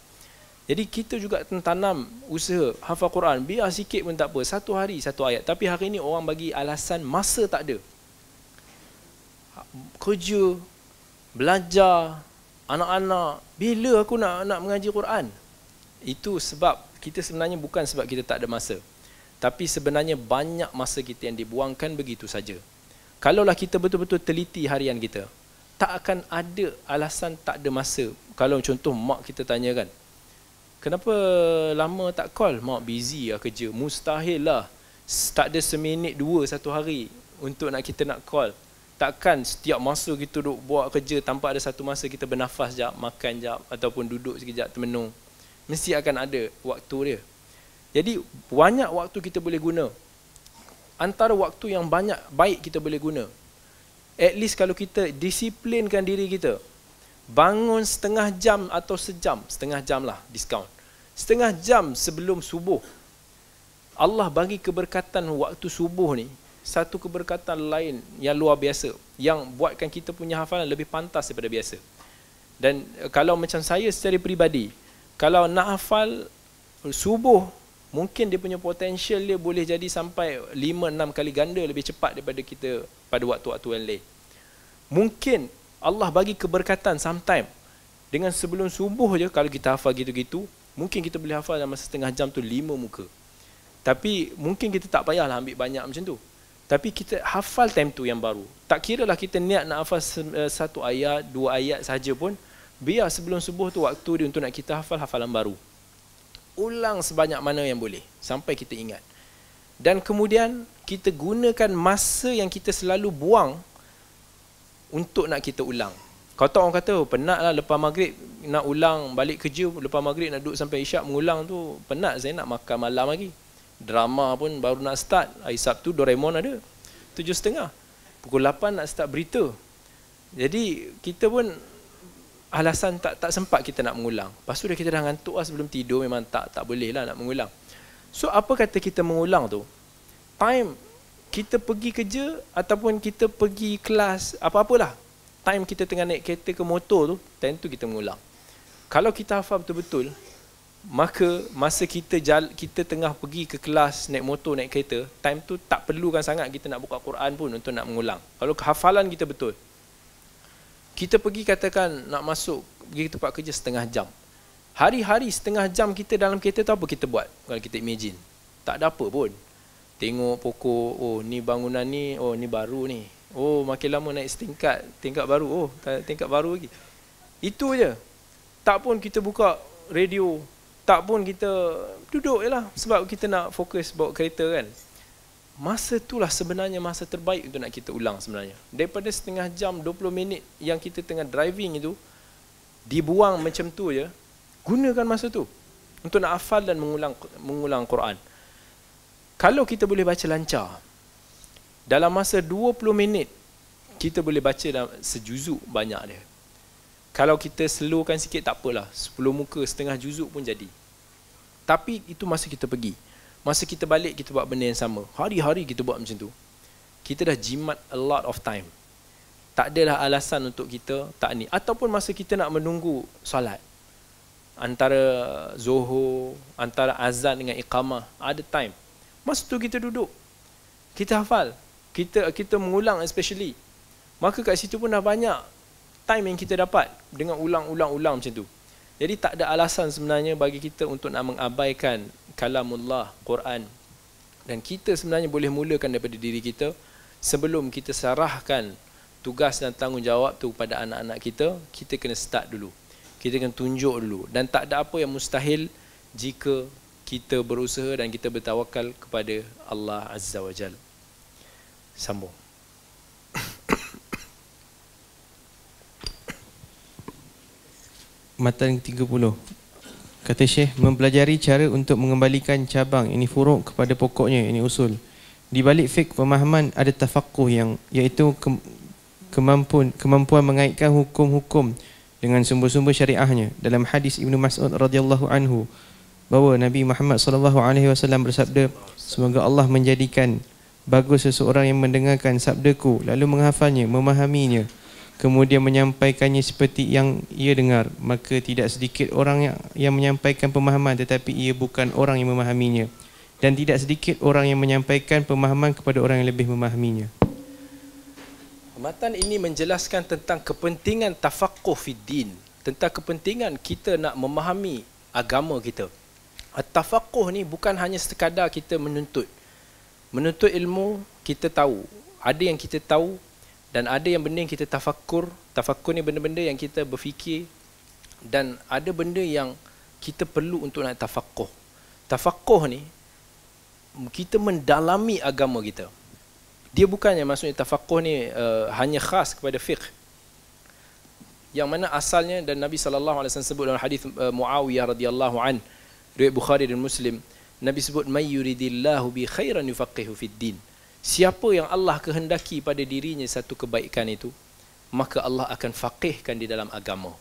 Speaker 1: Jadi kita juga tanam usaha hafal Quran. Biar sikit pun tak apa. Satu hari satu ayat. Tapi hari ini orang bagi alasan masa tak ada. Kerja, belajar, anak-anak. Bila aku nak nak mengaji Quran? Itu sebab kita sebenarnya bukan sebab kita tak ada masa. Tapi sebenarnya banyak masa kita yang dibuangkan begitu saja. Kalaulah kita betul-betul teliti harian kita, tak akan ada alasan tak ada masa. Kalau contoh mak kita tanya kan, Kenapa lama tak call? Mak busy lah kerja. Mustahil lah. Tak ada seminit dua satu hari untuk nak kita nak call. Takkan setiap masa kita duduk buat kerja tanpa ada satu masa kita bernafas jap, makan jap ataupun duduk sekejap termenung. Mesti akan ada waktu dia. Jadi banyak waktu kita boleh guna. Antara waktu yang banyak baik kita boleh guna. At least kalau kita disiplinkan diri kita bangun setengah jam atau sejam, setengah jam lah diskaun. Setengah jam sebelum subuh. Allah bagi keberkatan waktu subuh ni, satu keberkatan lain yang luar biasa yang buatkan kita punya hafalan lebih pantas daripada biasa. Dan eh, kalau macam saya secara peribadi, kalau nak hafal subuh, mungkin dia punya potential dia boleh jadi sampai 5 6 kali ganda lebih cepat daripada kita pada waktu-waktu yang lain. Mungkin Allah bagi keberkatan sometime. Dengan sebelum subuh je kalau kita hafal gitu-gitu, mungkin kita boleh hafal dalam setengah jam tu lima muka. Tapi mungkin kita tak payahlah ambil banyak macam tu. Tapi kita hafal time tu yang baru. Tak kira lah kita niat nak hafal eh, satu ayat, dua ayat saja pun, biar sebelum subuh tu waktu dia untuk nak kita hafal hafalan baru. Ulang sebanyak mana yang boleh sampai kita ingat. Dan kemudian kita gunakan masa yang kita selalu buang untuk nak kita ulang. Kau tahu orang kata oh, penat lah lepas maghrib nak ulang balik kerja lepas maghrib nak duduk sampai isyak mengulang tu penat saya nak makan malam lagi. Drama pun baru nak start hari Sabtu Doraemon ada tujuh setengah pukul 8 nak start berita. Jadi kita pun alasan tak tak sempat kita nak mengulang. Lepas tu dah kita dah ngantuk lah sebelum tidur memang tak tak boleh lah nak mengulang. So apa kata kita mengulang tu? Time kita pergi kerja ataupun kita pergi kelas apa-apalah time kita tengah naik kereta ke motor tu time tu kita mengulang kalau kita hafal betul-betul maka masa kita jal, kita tengah pergi ke kelas naik motor naik kereta time tu tak perlukan sangat kita nak buka Quran pun untuk nak mengulang kalau kehafalan kita betul kita pergi katakan nak masuk pergi ke tempat kerja setengah jam. Hari-hari setengah jam kita dalam kereta tu apa kita buat? Kalau kita imagine. Tak ada apa pun. Tengok pokok oh ni bangunan ni oh ni baru ni. Oh makin lama naik setingkat tingkat baru. Oh tingkat baru lagi. Itu je. Tak pun kita buka radio. Tak pun kita duduk je lah sebab kita nak fokus bawa kereta kan masa itulah sebenarnya masa terbaik untuk nak kita ulang sebenarnya. Daripada setengah jam 20 minit yang kita tengah driving itu dibuang macam tu je gunakan masa tu untuk nak hafal dan mengulang mengulang Quran. Kalau kita boleh baca lancar dalam masa 20 minit kita boleh baca dalam sejuzuk banyak dia. Kalau kita slowkan sikit tak apalah. 10 muka setengah juzuk pun jadi. Tapi itu masa kita pergi Masa kita balik kita buat benda yang sama. Hari-hari kita buat macam tu. Kita dah jimat a lot of time. Tak adalah alasan untuk kita tak ni. Ataupun masa kita nak menunggu solat. Antara zuhur, antara azan dengan iqamah. Ada time. Masa tu kita duduk. Kita hafal. Kita kita mengulang especially. Maka kat situ pun dah banyak time yang kita dapat dengan ulang-ulang-ulang macam tu. Jadi tak ada alasan sebenarnya bagi kita untuk nak mengabaikan kalamullah, Quran. Dan kita sebenarnya boleh mulakan daripada diri kita sebelum kita sarahkan tugas dan tanggungjawab tu kepada anak-anak kita, kita kena start dulu. Kita kena tunjuk dulu. Dan tak ada apa yang mustahil jika kita berusaha dan kita bertawakal kepada Allah Azza wa Jal. Sambung.
Speaker 2: Matan 30 Kata Syekh Mempelajari cara untuk mengembalikan cabang Ini furuk kepada pokoknya Ini usul. Di balik fik pemahaman ada tafakuh yang Iaitu ke, kemampuan, kemampuan mengaitkan hukum-hukum Dengan sumber-sumber syariahnya. Dalam hadis Ibnu Mas'ud radhiyallahu anhu bahawa Nabi Muhammad sallallahu alaihi wasallam bersabda semoga Allah menjadikan bagus seseorang yang mendengarkan sabdaku lalu menghafalnya memahaminya kemudian menyampaikannya seperti yang ia dengar. Maka tidak sedikit orang yang, yang menyampaikan pemahaman tetapi ia bukan orang yang memahaminya. Dan tidak sedikit orang yang menyampaikan pemahaman kepada orang yang lebih memahaminya.
Speaker 1: Matan ini menjelaskan tentang kepentingan tafaqquh fid din. Tentang kepentingan kita nak memahami agama kita. At-tafaqquh ni bukan hanya sekadar kita menuntut. Menuntut ilmu kita tahu. Ada yang kita tahu dan ada yang benda yang kita tafakkur tafakkur ni benda-benda yang kita berfikir dan ada benda yang kita perlu untuk nak tafakkuh tafakkuh ni kita mendalami agama kita. Dia bukannya maksudnya tafakkuh ni uh, hanya khas kepada fiqh. Yang mana asalnya dan Nabi sallallahu alaihi wasallam sebut dalam hadis uh, Muawiyah radhiyallahu an riwayat Bukhari dan Muslim Nabi sebut may yuridillahu bi khairan yufaqihu fid din Siapa yang Allah kehendaki pada dirinya satu kebaikan itu, maka Allah akan faqihkan di dalam agama.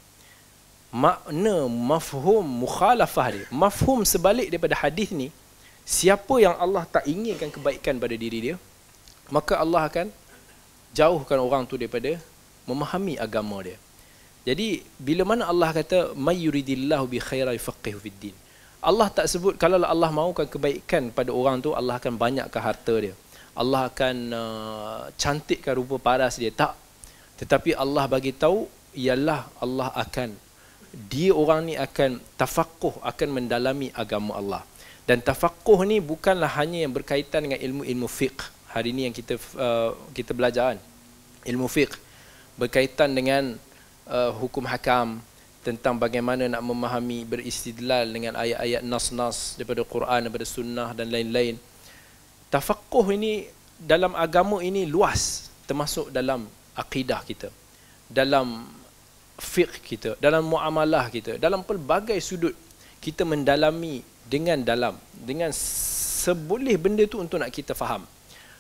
Speaker 1: Makna mafhum mukhalafah dia, mafhum sebalik daripada hadis ni, siapa yang Allah tak inginkan kebaikan pada diri dia, maka Allah akan jauhkan orang tu daripada memahami agama dia. Jadi bila mana Allah kata may yuridillahu bi khairai faqihu fid din. Allah tak sebut kalau Allah mahukan kebaikan pada orang tu Allah akan banyakkan harta dia. Allah akan uh, cantikkan rupa paras dia. Tak. Tetapi Allah bagi tahu ialah Allah akan dia orang ni akan tafaqquh akan mendalami agama Allah. Dan tafaqquh ni bukanlah hanya yang berkaitan dengan ilmu-ilmu fiqh. Hari ni yang kita uh, kita belajar kan? Ilmu fiqh. Berkaitan dengan uh, hukum hakam tentang bagaimana nak memahami beristidlal dengan ayat-ayat nas-nas daripada Quran daripada sunnah dan lain-lain Tafaqquh ini dalam agama ini luas termasuk dalam akidah kita dalam fiqh kita dalam muamalah kita dalam pelbagai sudut kita mendalami dengan dalam dengan seboleh benda tu untuk nak kita faham.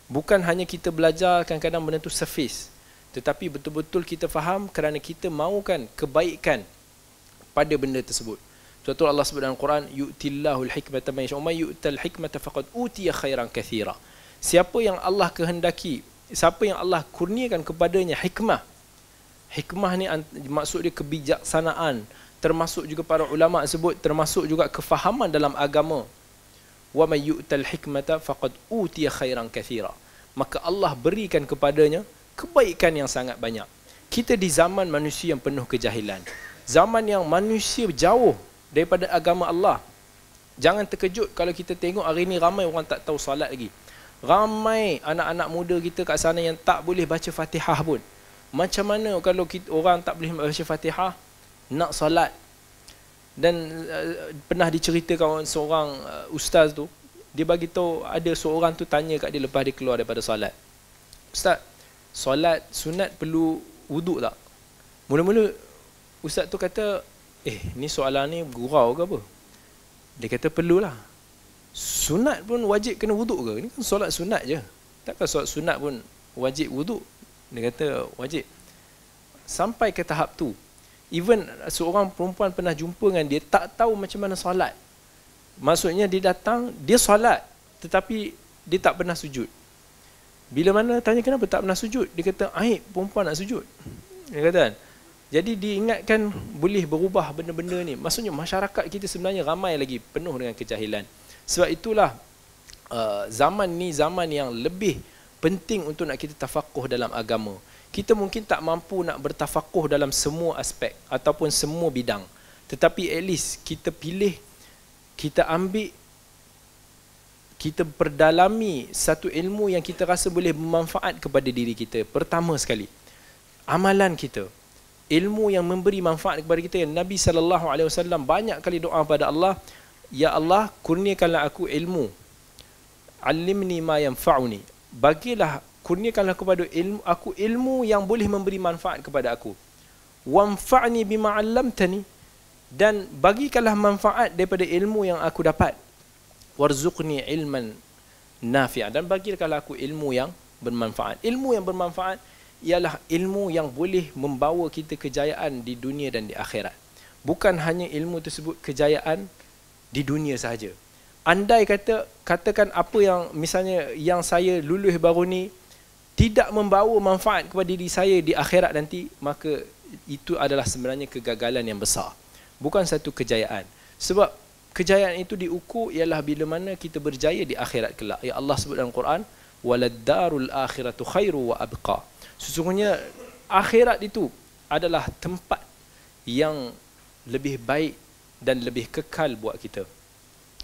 Speaker 1: Bukan hanya kita belajar kadang-kadang benda tu surface tetapi betul-betul kita faham kerana kita mahukan kebaikan pada benda tersebut Suatu Allah sebut dalam Quran, yu'tillahu al-hikmata man yasha' wa yu'tal hikmata faqad utiya khairan katsira. Siapa yang Allah kehendaki, siapa yang Allah kurniakan kepadanya hikmah. Hikmah ni maksud dia kebijaksanaan, termasuk juga para ulama sebut termasuk juga kefahaman dalam agama. Wa may yu'tal hikmata faqad utiya khairan katsira. Maka Allah berikan kepadanya kebaikan yang sangat banyak. Kita di zaman manusia yang penuh kejahilan. Zaman yang manusia jauh daripada agama Allah. Jangan terkejut kalau kita tengok hari ini ramai orang tak tahu salat lagi. Ramai anak-anak muda kita kat sana yang tak boleh baca Fatihah pun. Macam mana kalau kita, orang tak boleh baca Fatihah nak salat? Dan uh, pernah diceritakan seorang uh, ustaz tu, dia bagi tahu ada seorang tu tanya kat dia lepas dia keluar daripada salat. Ustaz, solat sunat perlu wuduk tak? Mula-mula ustaz tu kata eh ni soalan ni gurau ke apa? Dia kata perlulah. Sunat pun wajib kena wuduk ke? Ini kan solat sunat je. Takkan solat sunat pun wajib wuduk? Dia kata wajib. Sampai ke tahap tu even seorang perempuan pernah jumpa dengan dia tak tahu macam mana solat. Maksudnya dia datang dia solat tetapi dia tak pernah sujud. Bila mana tanya kenapa tak pernah sujud, dia kata aib perempuan nak sujud. Dia kata kan? Jadi diingatkan boleh berubah benda-benda ni. Maksudnya masyarakat kita sebenarnya ramai lagi penuh dengan kejahilan. Sebab itulah uh, zaman ni zaman yang lebih penting untuk nak kita tafakuh dalam agama. Kita mungkin tak mampu nak bertafakuh dalam semua aspek ataupun semua bidang. Tetapi at least kita pilih, kita ambil, kita perdalami satu ilmu yang kita rasa boleh bermanfaat kepada diri kita. Pertama sekali, amalan kita ilmu yang memberi manfaat kepada kita. Yang Nabi sallallahu alaihi wasallam banyak kali doa pada Allah ya Allah kurniakanlah aku ilmu. Alimni ma yanfa'uni. Bagilah kurniakanlah kepada ilmu aku ilmu yang boleh memberi manfaat kepada aku. Wanfa'ni bima 'allamtani. Dan bagikanlah manfaat daripada ilmu yang aku dapat. Warzuqni ilman nafi'a. Dan bagikanlah aku ilmu yang bermanfaat. Ilmu yang bermanfaat ialah ilmu yang boleh membawa kita kejayaan di dunia dan di akhirat. Bukan hanya ilmu tersebut kejayaan di dunia sahaja. Andai kata katakan apa yang misalnya yang saya lulus baru ni tidak membawa manfaat kepada diri saya di akhirat nanti, maka itu adalah sebenarnya kegagalan yang besar. Bukan satu kejayaan. Sebab kejayaan itu diukur ialah bila mana kita berjaya di akhirat kelak. Ya Allah sebut dalam Quran, "Waladdarul akhiratu khairu wa abqa." Sesungguhnya akhirat itu adalah tempat yang lebih baik dan lebih kekal buat kita.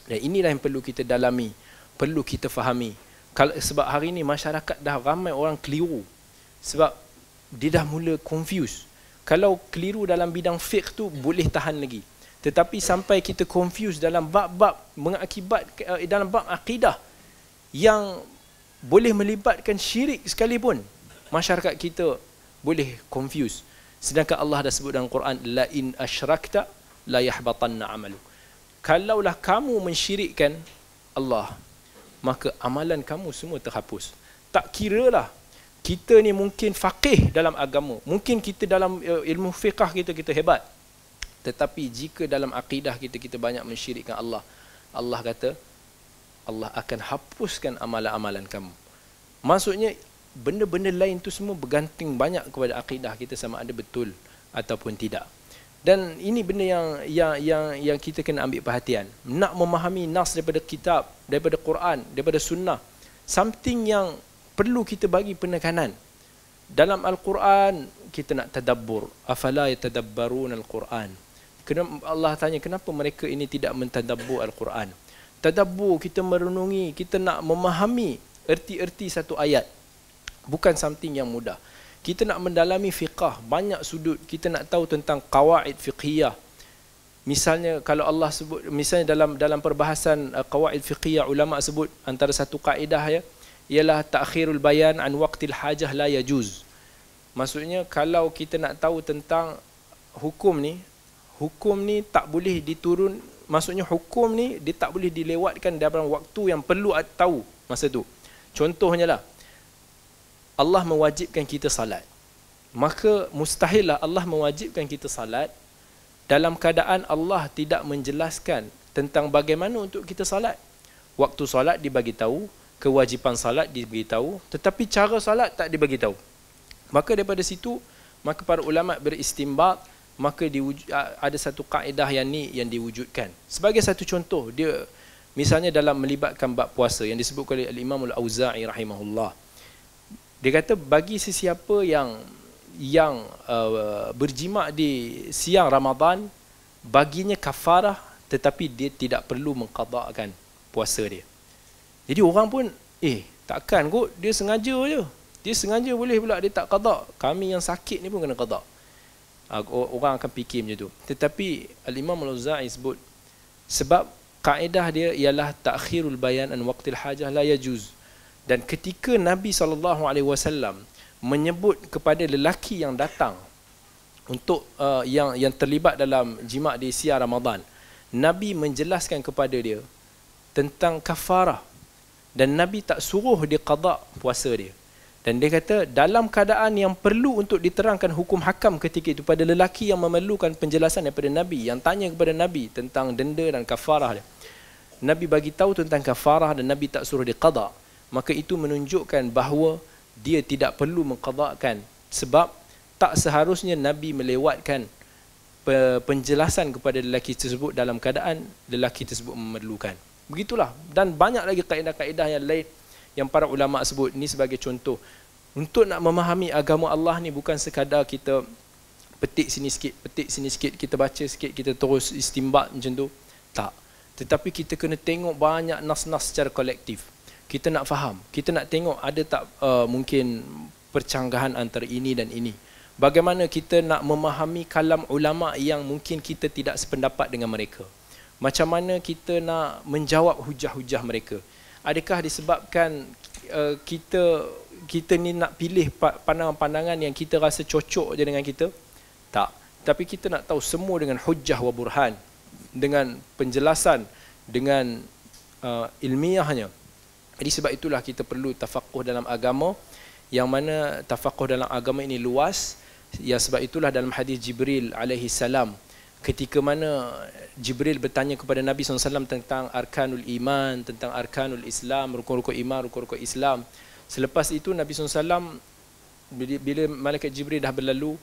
Speaker 1: Dan inilah yang perlu kita dalami, perlu kita fahami. Kalau sebab hari ini masyarakat dah ramai orang keliru. Sebab dia dah mula confuse. Kalau keliru dalam bidang fiqh tu boleh tahan lagi. Tetapi sampai kita confuse dalam bab-bab mengakibat eh, dalam bab akidah yang boleh melibatkan syirik sekalipun masyarakat kita boleh confuse. Sedangkan Allah dah sebut dalam Quran la in asyrakta la yahbatanna amalu. Kalaulah kamu mensyirikkan Allah maka amalan kamu semua terhapus. Tak kiralah kita ni mungkin faqih dalam agama. Mungkin kita dalam uh, ilmu fiqah kita kita hebat. Tetapi jika dalam akidah kita kita banyak mensyirikkan Allah Allah kata Allah akan hapuskan amalan-amalan kamu. Maksudnya benda-benda lain tu semua bergantung banyak kepada akidah kita sama ada betul ataupun tidak. Dan ini benda yang yang yang yang kita kena ambil perhatian. Nak memahami nas daripada kitab, daripada Quran, daripada sunnah, something yang perlu kita bagi penekanan. Dalam Al-Quran kita nak tadabbur. Afala yatadabbarun Al-Quran? Kenapa Allah tanya kenapa mereka ini tidak mentadabbur Al-Quran? Tadabbur kita merenungi, kita nak memahami erti-erti satu ayat bukan something yang mudah. Kita nak mendalami fiqah, banyak sudut. Kita nak tahu tentang qawaid fiqhiyah. Misalnya kalau Allah sebut misalnya dalam dalam perbahasan uh, qawaid fiqhiyah ulama sebut antara satu kaedah ya ialah ta'khirul bayan an waqtil hajah la yajuz. Maksudnya kalau kita nak tahu tentang hukum ni, hukum ni tak boleh diturun maksudnya hukum ni dia tak boleh dilewatkan dalam waktu yang perlu tahu masa tu. Contohnya lah, Allah mewajibkan kita salat. Maka mustahillah Allah mewajibkan kita salat dalam keadaan Allah tidak menjelaskan tentang bagaimana untuk kita salat. Waktu salat dibagi tahu, kewajipan salat dibagi tahu, tetapi cara salat tak dibagi tahu. Maka daripada situ, maka para ulama beristimbat, maka diwujud, ada satu kaedah yang ni yang diwujudkan. Sebagai satu contoh, dia misalnya dalam melibatkan bab puasa yang disebut oleh Al-Imam Al-Auza'i rahimahullah. Dia kata bagi sesiapa yang yang uh, berjima di siang Ramadan baginya kafarah tetapi dia tidak perlu mengqadakan puasa dia. Jadi orang pun eh takkan kot dia sengaja je. Dia sengaja boleh pula dia tak qada. Kami yang sakit ni pun kena qada. Uh, orang akan fikir macam tu. Tetapi Al-Imam Al-Auza'i sebut sebab kaedah dia ialah takhirul bayan an waqtil hajah la yajuz dan ketika Nabi SAW menyebut kepada lelaki yang datang untuk uh, yang yang terlibat dalam jima' di siang Ramadan, Nabi menjelaskan kepada dia tentang kafarah dan Nabi tak suruh dia qada puasa dia. Dan dia kata dalam keadaan yang perlu untuk diterangkan hukum hakam ketika itu pada lelaki yang memerlukan penjelasan daripada Nabi yang tanya kepada Nabi tentang denda dan kafarah dia. Nabi bagi tahu tentang kafarah dan Nabi tak suruh dia qada maka itu menunjukkan bahawa dia tidak perlu mengqadakan sebab tak seharusnya Nabi melewatkan penjelasan kepada lelaki tersebut dalam keadaan lelaki tersebut memerlukan. Begitulah dan banyak lagi kaedah-kaedah yang lain yang para ulama sebut ini sebagai contoh. Untuk nak memahami agama Allah ni bukan sekadar kita petik sini sikit, petik sini sikit, kita baca sikit, kita terus istimbat macam tu. Tak. Tetapi kita kena tengok banyak nas-nas secara kolektif. Kita nak faham, kita nak tengok ada tak uh, mungkin percanggahan antara ini dan ini. Bagaimana kita nak memahami kalam ulama yang mungkin kita tidak sependapat dengan mereka. Macam mana kita nak menjawab hujah-hujah mereka. Adakah disebabkan uh, kita kita ni nak pilih pandangan-pandangan yang kita rasa cocok je dengan kita? Tak. Tapi kita nak tahu semua dengan hujah wa burhan. Dengan penjelasan, dengan uh, ilmiahnya. Jadi sebab itulah kita perlu tafakuh dalam agama yang mana tafakuh dalam agama ini luas. Ya sebab itulah dalam hadis Jibril alaihi salam ketika mana Jibril bertanya kepada Nabi SAW tentang arkanul iman, tentang arkanul Islam, rukun-rukun iman, rukun-rukun Islam. Selepas itu Nabi SAW bila malaikat Jibril dah berlalu,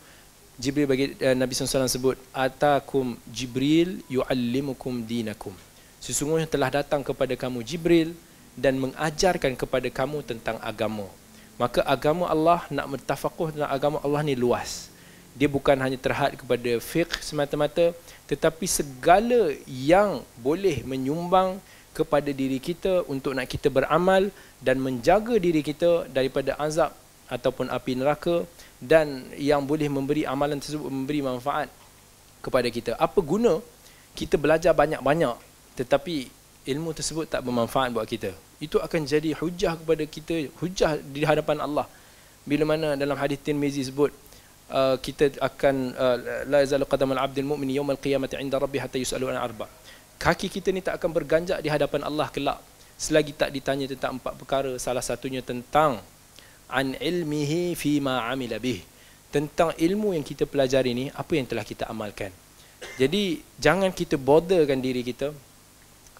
Speaker 1: Jibril bagi uh, Nabi SAW sebut, Atakum Jibril yu'allimukum dinakum. Sesungguhnya telah datang kepada kamu Jibril dan mengajarkan kepada kamu tentang agama. Maka agama Allah nak mentafakuh tentang agama Allah ni luas dia bukan hanya terhad kepada fiqh semata-mata tetapi segala yang boleh menyumbang kepada diri kita untuk nak kita beramal dan menjaga diri kita daripada azab ataupun api neraka dan yang boleh memberi amalan tersebut memberi manfaat kepada kita. Apa guna kita belajar banyak-banyak tetapi ilmu tersebut tak bermanfaat buat kita? Itu akan jadi hujah kepada kita, hujah di hadapan Allah. Bila mana dalam hadis Tirmizi sebut Uh, kita akan uh, la yazalu qadamal abdil mu'min yawmal qiyamati 'inda rabbih hatta yus'alu an arba. Kaki kita ni tak akan berganjak di hadapan Allah kelak selagi tak ditanya tentang empat perkara salah satunya tentang an ilmihi fi ma 'amila bih. Tentang ilmu yang kita pelajari ni apa yang telah kita amalkan. Jadi jangan kita botherkan diri kita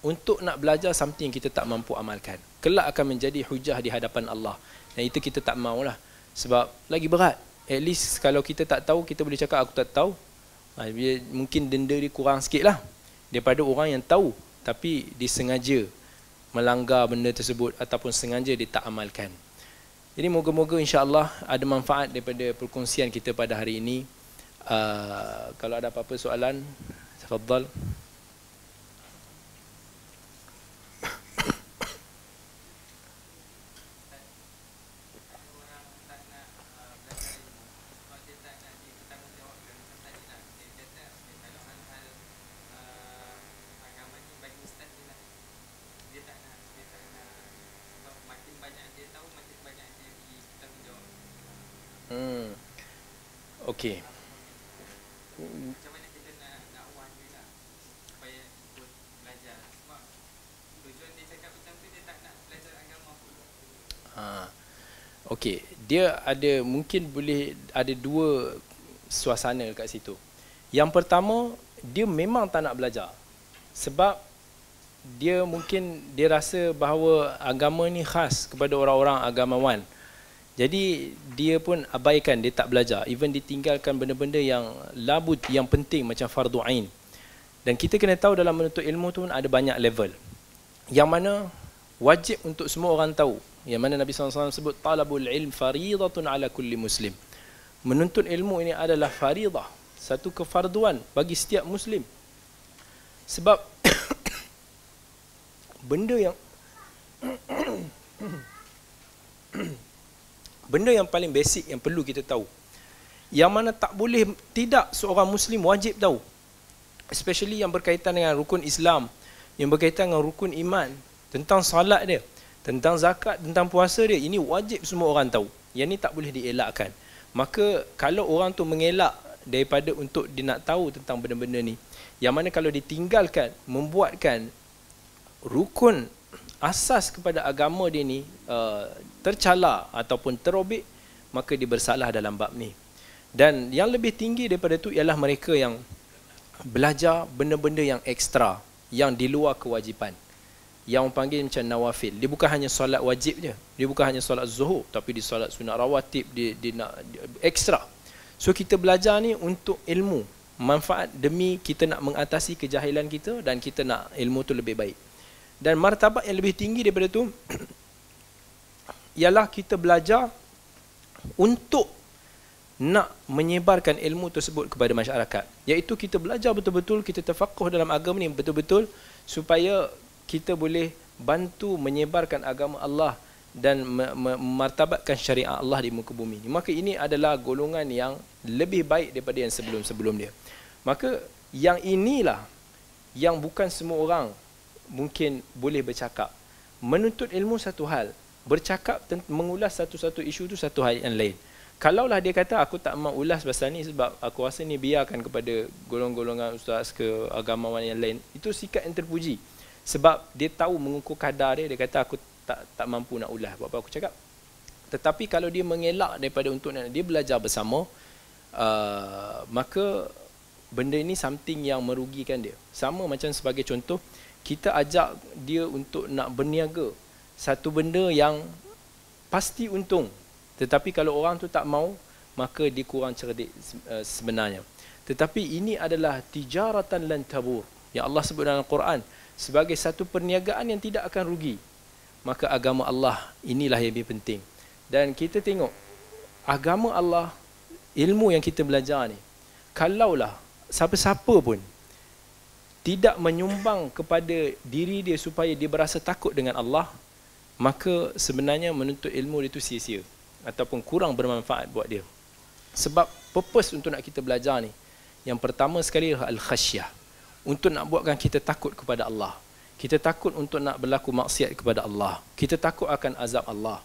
Speaker 1: untuk nak belajar something yang kita tak mampu amalkan. Kelak akan menjadi hujah di hadapan Allah. Dan itu kita tak maulah. Sebab lagi berat. At least kalau kita tak tahu kita boleh cakap aku tak tahu. Ha, mungkin denda dia kurang sikit lah daripada orang yang tahu tapi disengaja melanggar benda tersebut ataupun sengaja dia tak amalkan. Jadi moga-moga insyaAllah ada manfaat daripada perkongsian kita pada hari ini. Uh, kalau ada apa-apa soalan tafadhal Okey. Macam mana kita nak dakwah dia lah supaya belajar sebab tujuan dia cakap macam tu dia tak nak belajar agama pun. Ha. Okey, dia ada mungkin boleh ada dua suasana kat situ. Yang pertama, dia memang tak nak belajar. Sebab dia mungkin dia rasa bahawa agama ni khas kepada orang-orang agamawan. Jadi dia pun abaikan, dia tak belajar. Even ditinggalkan benda-benda yang labut, yang penting macam fardu ain. Dan kita kena tahu dalam menuntut ilmu tu ada banyak level. Yang mana wajib untuk semua orang tahu. Yang mana Nabi SAW sebut, Talabul ilm faridatun ala kulli muslim. Menuntut ilmu ini adalah faridah. Satu kefarduan bagi setiap muslim. Sebab benda yang benda yang paling basic yang perlu kita tahu. Yang mana tak boleh tidak seorang muslim wajib tahu. Especially yang berkaitan dengan rukun Islam yang berkaitan dengan rukun iman tentang salat dia tentang zakat tentang puasa dia ini wajib semua orang tahu. Yang ni tak boleh dielakkan. Maka kalau orang tu mengelak daripada untuk dia nak tahu tentang benda-benda ni yang mana kalau ditinggalkan membuatkan rukun asas kepada agama dia ni uh, tercala ataupun terobek maka dia bersalah dalam bab ni dan yang lebih tinggi daripada itu ialah mereka yang belajar benda-benda yang ekstra yang di luar kewajipan yang orang panggil macam nawafil. Dia bukan hanya solat wajib je. Dia bukan hanya solat zuhur tapi dia solat sunat rawatib, dia dia nak ekstra. So kita belajar ni untuk ilmu, manfaat demi kita nak mengatasi kejahilan kita dan kita nak ilmu tu lebih baik. Dan martabat yang lebih tinggi daripada tu ialah kita belajar untuk nak menyebarkan ilmu tersebut kepada masyarakat. Iaitu kita belajar betul-betul, kita terfakuh dalam agama ni betul-betul supaya kita boleh bantu menyebarkan agama Allah dan memartabatkan syariat Allah di muka bumi ini. Maka ini adalah golongan yang lebih baik daripada yang sebelum-sebelum dia. Maka yang inilah yang bukan semua orang mungkin boleh bercakap. Menuntut ilmu satu hal, bercakap mengulas satu-satu isu itu satu hal yang lain. Kalaulah dia kata aku tak mau ulas pasal ni sebab aku rasa ni biarkan kepada golongan-golongan ustaz ke agamawan yang lain, itu sikap yang terpuji. Sebab dia tahu mengukur kadar dia dia kata aku tak tak mampu nak ulas. Apa aku cakap? Tetapi kalau dia mengelak daripada untuk dia belajar bersama uh, maka benda ini something yang merugikan dia. Sama macam sebagai contoh kita ajak dia untuk nak berniaga. Satu benda yang pasti untung. Tetapi kalau orang tu tak mau maka dia kurang cerdik uh, sebenarnya. Tetapi ini adalah tijaratan lan tabur yang Allah sebut dalam Al-Quran. Sebagai satu perniagaan yang tidak akan rugi maka agama Allah inilah yang lebih penting. Dan kita tengok agama Allah ilmu yang kita belajar ni kalaulah siapa-siapa pun tidak menyumbang kepada diri dia supaya dia berasa takut dengan Allah maka sebenarnya menuntut ilmu itu sia-sia ataupun kurang bermanfaat buat dia sebab purpose untuk nak kita belajar ni yang pertama sekali al-khasyah untuk nak buatkan kita takut kepada Allah. Kita takut untuk nak berlaku maksiat kepada Allah. Kita takut akan azab Allah.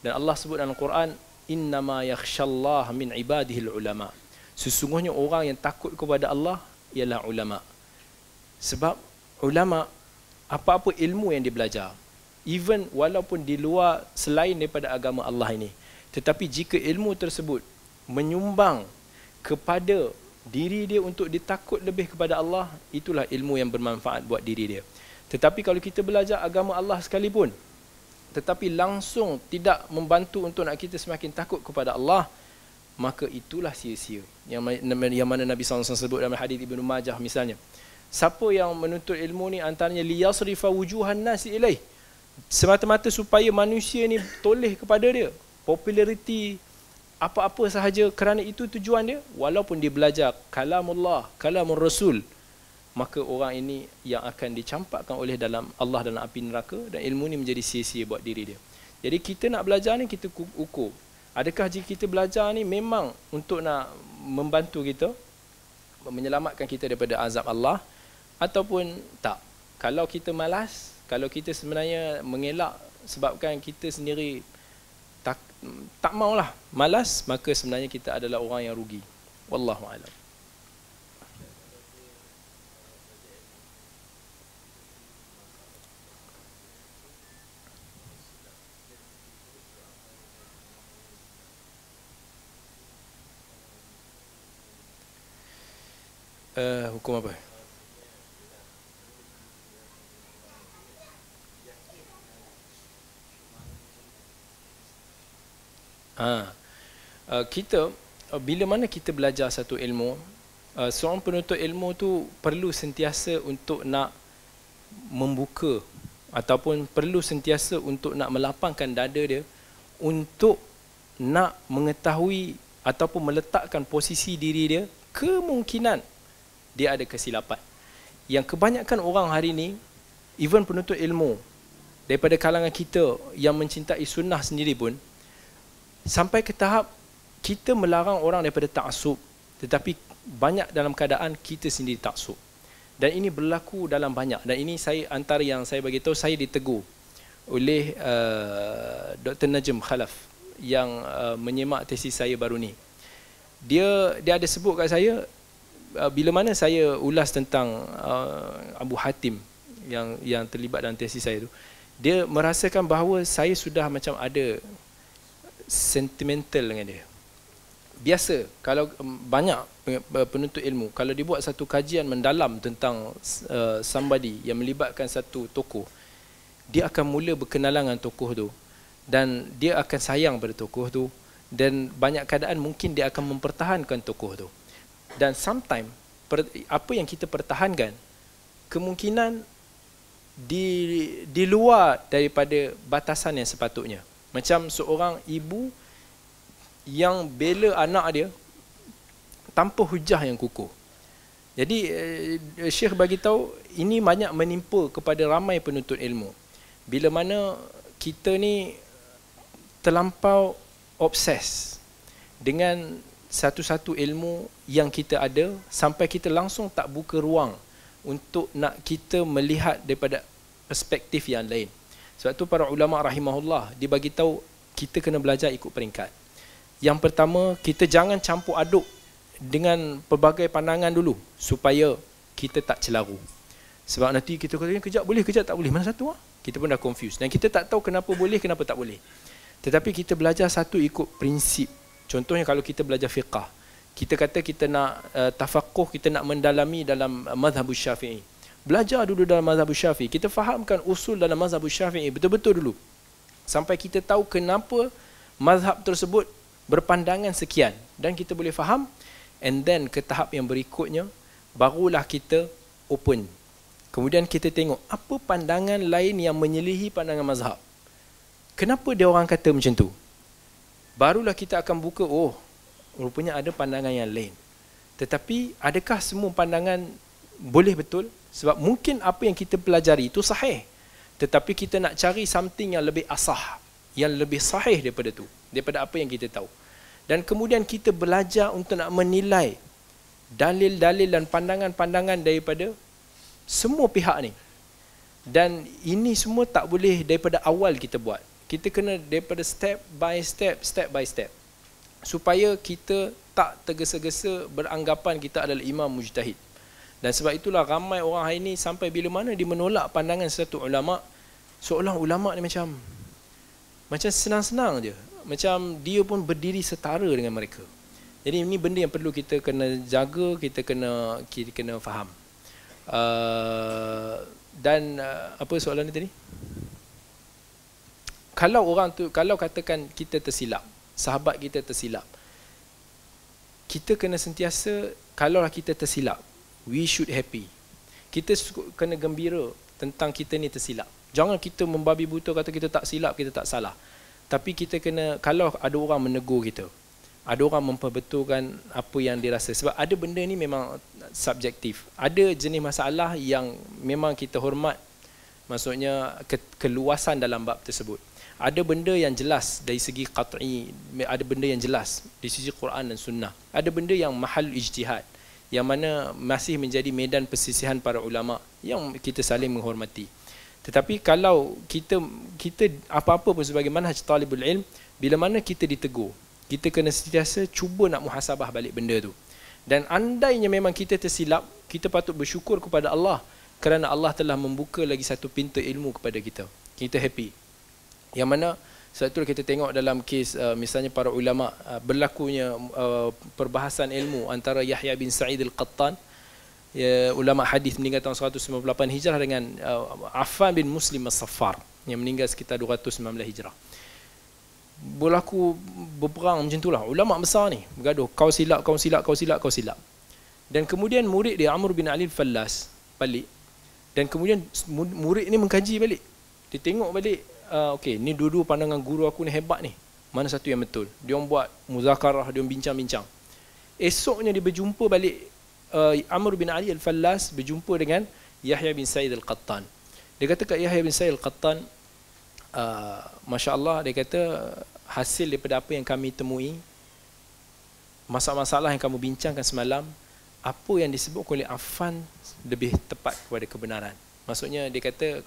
Speaker 1: Dan Allah sebut dalam Quran, "Innama yakhshallah min ibadihi ulama." Sesungguhnya orang yang takut kepada Allah ialah ulama. Sebab ulama apa-apa ilmu yang dia belajar, even walaupun di luar selain daripada agama Allah ini, tetapi jika ilmu tersebut menyumbang kepada diri dia untuk ditakut lebih kepada Allah itulah ilmu yang bermanfaat buat diri dia. Tetapi kalau kita belajar agama Allah sekalipun tetapi langsung tidak membantu untuk nak kita semakin takut kepada Allah maka itulah sia-sia. Yang yang mana Nabi SAW sebut dalam hadis Ibnu Majah misalnya siapa yang menuntut ilmu ni antaranya liyasrifa wujuhan nasi ilaih. Semata-mata supaya manusia ni toleh kepada dia. Populariti apa-apa sahaja kerana itu tujuan dia. Walaupun dia belajar kalamullah kalamur rasul maka orang ini yang akan dicampakkan oleh dalam Allah dalam api neraka dan ilmu ni menjadi sia-sia buat diri dia. Jadi kita nak belajar ni kita ukur. Adakah jika kita belajar ni memang untuk nak membantu kita menyelamatkan kita daripada azab Allah ataupun tak. Kalau kita malas kalau kita sebenarnya mengelak sebabkan kita sendiri tak tak maulah malas maka sebenarnya kita adalah orang yang rugi. Wallahu alam. Uh, hukum apa? Ha. Uh, kita uh, bila mana kita belajar satu ilmu, uh, seorang penuntut ilmu tu perlu sentiasa untuk nak membuka ataupun perlu sentiasa untuk nak melapangkan dada dia untuk nak mengetahui ataupun meletakkan posisi diri dia kemungkinan dia ada kesilapan. Yang kebanyakan orang hari ini even penuntut ilmu daripada kalangan kita yang mencintai sunnah sendiri pun sampai ke tahap kita melarang orang daripada taksub tetapi banyak dalam keadaan kita sendiri taksub dan ini berlaku dalam banyak. Dan ini saya antara yang saya bagi tahu saya ditegur oleh uh, Dr Najm Khalaf yang uh, menyemak tesis saya baru ni. Dia dia ada sebut kat saya uh, bila mana saya ulas tentang uh, Abu Hatim yang yang terlibat dalam tesis saya tu dia merasakan bahawa saya sudah macam ada sentimental dengan dia. Biasa kalau um, banyak penuntut ilmu kalau dibuat satu kajian mendalam tentang uh, somebody yang melibatkan satu tokoh dia akan mula berkenalan dengan tokoh tu dan dia akan sayang pada tokoh tu dan banyak keadaan mungkin dia akan mempertahankan tokoh tu dan sometimes apa yang kita pertahankan kemungkinan di di luar daripada batasan yang sepatutnya macam seorang ibu yang bela anak dia tanpa hujah yang kukuh jadi eh, Syekh bagi tahu ini banyak menimpa kepada ramai penuntut ilmu bila mana kita ni terlampau obses dengan satu-satu ilmu yang kita ada sampai kita langsung tak buka ruang untuk nak kita melihat daripada perspektif yang lain. Sebab tu para ulama rahimahullah dibagi tahu kita kena belajar ikut peringkat. Yang pertama, kita jangan campur aduk dengan pelbagai pandangan dulu supaya kita tak celaru. Sebab nanti kita kata kejap boleh, kejap tak boleh. Mana satu ah? Kita pun dah confused dan kita tak tahu kenapa boleh, kenapa tak boleh. Tetapi kita belajar satu ikut prinsip. Contohnya kalau kita belajar fiqah. Kita kata kita nak uh, tafakuh, kita nak mendalami dalam uh, mazhab syafi'i. Belajar dulu dalam mazhab syafi'i. Kita fahamkan usul dalam mazhab syafi'i betul-betul dulu. Sampai kita tahu kenapa mazhab tersebut berpandangan sekian. Dan kita boleh faham. And then ke tahap yang berikutnya, barulah kita open. Kemudian kita tengok apa pandangan lain yang menyelihi pandangan mazhab. Kenapa dia orang kata macam tu? Barulah kita akan buka, oh, rupanya ada pandangan yang lain. Tetapi adakah semua pandangan boleh betul? Sebab mungkin apa yang kita pelajari itu sahih. Tetapi kita nak cari something yang lebih asah, yang lebih sahih daripada tu, daripada apa yang kita tahu. Dan kemudian kita belajar untuk nak menilai dalil-dalil dan pandangan-pandangan daripada semua pihak ni. Dan ini semua tak boleh daripada awal kita buat kita kena daripada step by step, step by step. Supaya kita tak tergesa-gesa beranggapan kita adalah imam mujtahid. Dan sebab itulah ramai orang hari ini sampai bila mana dia menolak pandangan satu ulama, seolah ulama ni macam macam senang-senang je. Macam dia pun berdiri setara dengan mereka. Jadi ini benda yang perlu kita kena jaga, kita kena kita kena faham. Uh, dan uh, apa soalan tadi? kalau orang tu kalau katakan kita tersilap sahabat kita tersilap kita kena sentiasa kalau kita tersilap we should happy. Kita kena gembira tentang kita ni tersilap. Jangan kita membabi buta kata kita tak silap kita tak salah. Tapi kita kena kalau ada orang menegur kita ada orang memperbetulkan apa yang dia rasa. Sebab ada benda ni memang subjektif. Ada jenis masalah yang memang kita hormat maksudnya ke- keluasan dalam bab tersebut. Ada benda yang jelas dari segi qat'i ada benda yang jelas di sisi Quran dan sunnah. Ada benda yang mahal ijtihad yang mana masih menjadi medan persisihan para ulama yang kita saling menghormati. Tetapi kalau kita kita apa-apa pun sebagai manhaj talibul ilm bila mana kita ditegur kita kena sentiasa cuba nak muhasabah balik benda tu. Dan andainya memang kita tersilap kita patut bersyukur kepada Allah kerana Allah telah membuka lagi satu pintu ilmu kepada kita. Kita happy. Yang mana sebab itu kita tengok dalam kes uh, misalnya para ulama uh, berlakunya uh, perbahasan ilmu antara Yahya bin Sa'id al-Qattan ya, ulama hadis meninggal tahun 198 Hijrah dengan uh, Affan bin Muslim as-Saffar yang meninggal sekitar 219 Hijrah. Berlaku berperang macam itulah. Ulama besar ni bergaduh, kau silap, kau silap, kau silap, kau silap. Dan kemudian murid dia Amr bin Ali al-Fallas balik dan kemudian murid ni mengkaji balik. Dia tengok balik uh, okey ni dua-dua pandangan guru aku ni hebat ni. Mana satu yang betul? Dia buat muzakarah dia bincang-bincang. Esoknya dia berjumpa balik uh, Amr bin Ali Al-Fallas berjumpa dengan Yahya bin Sa'id Al-Qattan. Dia kata kat Yahya bin Sa'id Al-Qattan uh, masya-Allah dia kata hasil daripada apa yang kami temui masalah-masalah yang kamu bincangkan semalam apa yang disebut oleh Affan lebih tepat kepada kebenaran. Maksudnya dia kata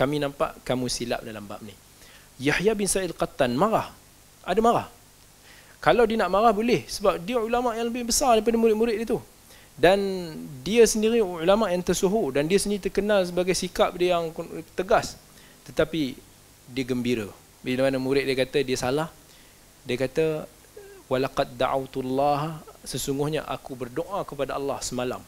Speaker 1: kami nampak kamu silap dalam bab ni. Yahya bin Sa'id Qattan marah. Ada marah. Kalau dia nak marah boleh sebab dia ulama yang lebih besar daripada murid-murid dia tu. Dan dia sendiri ulama yang tersuhu dan dia sendiri terkenal sebagai sikap dia yang tegas. Tetapi dia gembira. Bila mana murid dia kata dia salah, dia kata walaqad da'awtullah sesungguhnya aku berdoa kepada Allah semalam.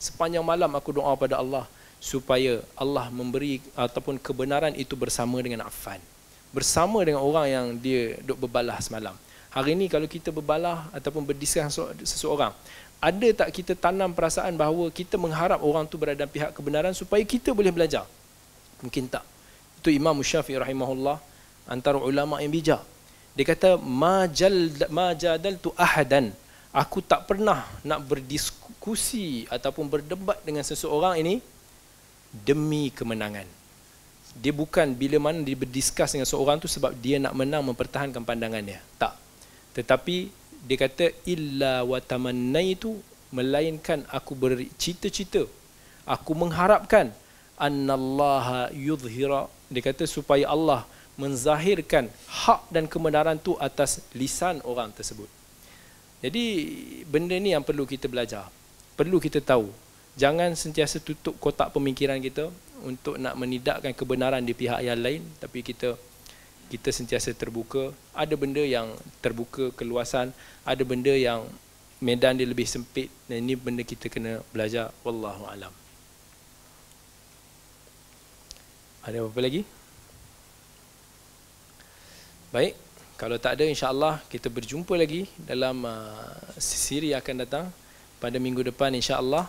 Speaker 1: Sepanjang malam aku doa kepada Allah supaya Allah memberi ataupun kebenaran itu bersama dengan Affan. Bersama dengan orang yang dia duk berbalah semalam. Hari ini kalau kita berbalah ataupun berdiskus seseorang ada tak kita tanam perasaan bahawa kita mengharap orang tu berada dalam pihak kebenaran supaya kita boleh belajar? Mungkin tak. Itu Imam Syafi'i rahimahullah antara ulama yang bijak. Dia kata majal majadal tu ahadan. Aku tak pernah nak berdiskusi ataupun berdebat dengan seseorang ini demi kemenangan. Dia bukan bila mana dia berdiskus dengan seorang tu sebab dia nak menang mempertahankan pandangannya. Tak. Tetapi dia kata illa wa tamannaitu melainkan aku bercita-cita. Aku mengharapkan annallaha yudhhira dia kata supaya Allah menzahirkan hak dan kebenaran tu atas lisan orang tersebut. Jadi benda ni yang perlu kita belajar. Perlu kita tahu jangan sentiasa tutup kotak pemikiran kita untuk nak menidakkan kebenaran di pihak yang lain. Tapi kita kita sentiasa terbuka. Ada benda yang terbuka keluasan ada benda yang medan dia lebih sempit. Dan ini benda kita kena belajar. Wallahu alam. Ada apa lagi? Baik. Kalau tak ada insyaallah kita berjumpa lagi dalam uh, siri akan datang pada minggu depan insyaallah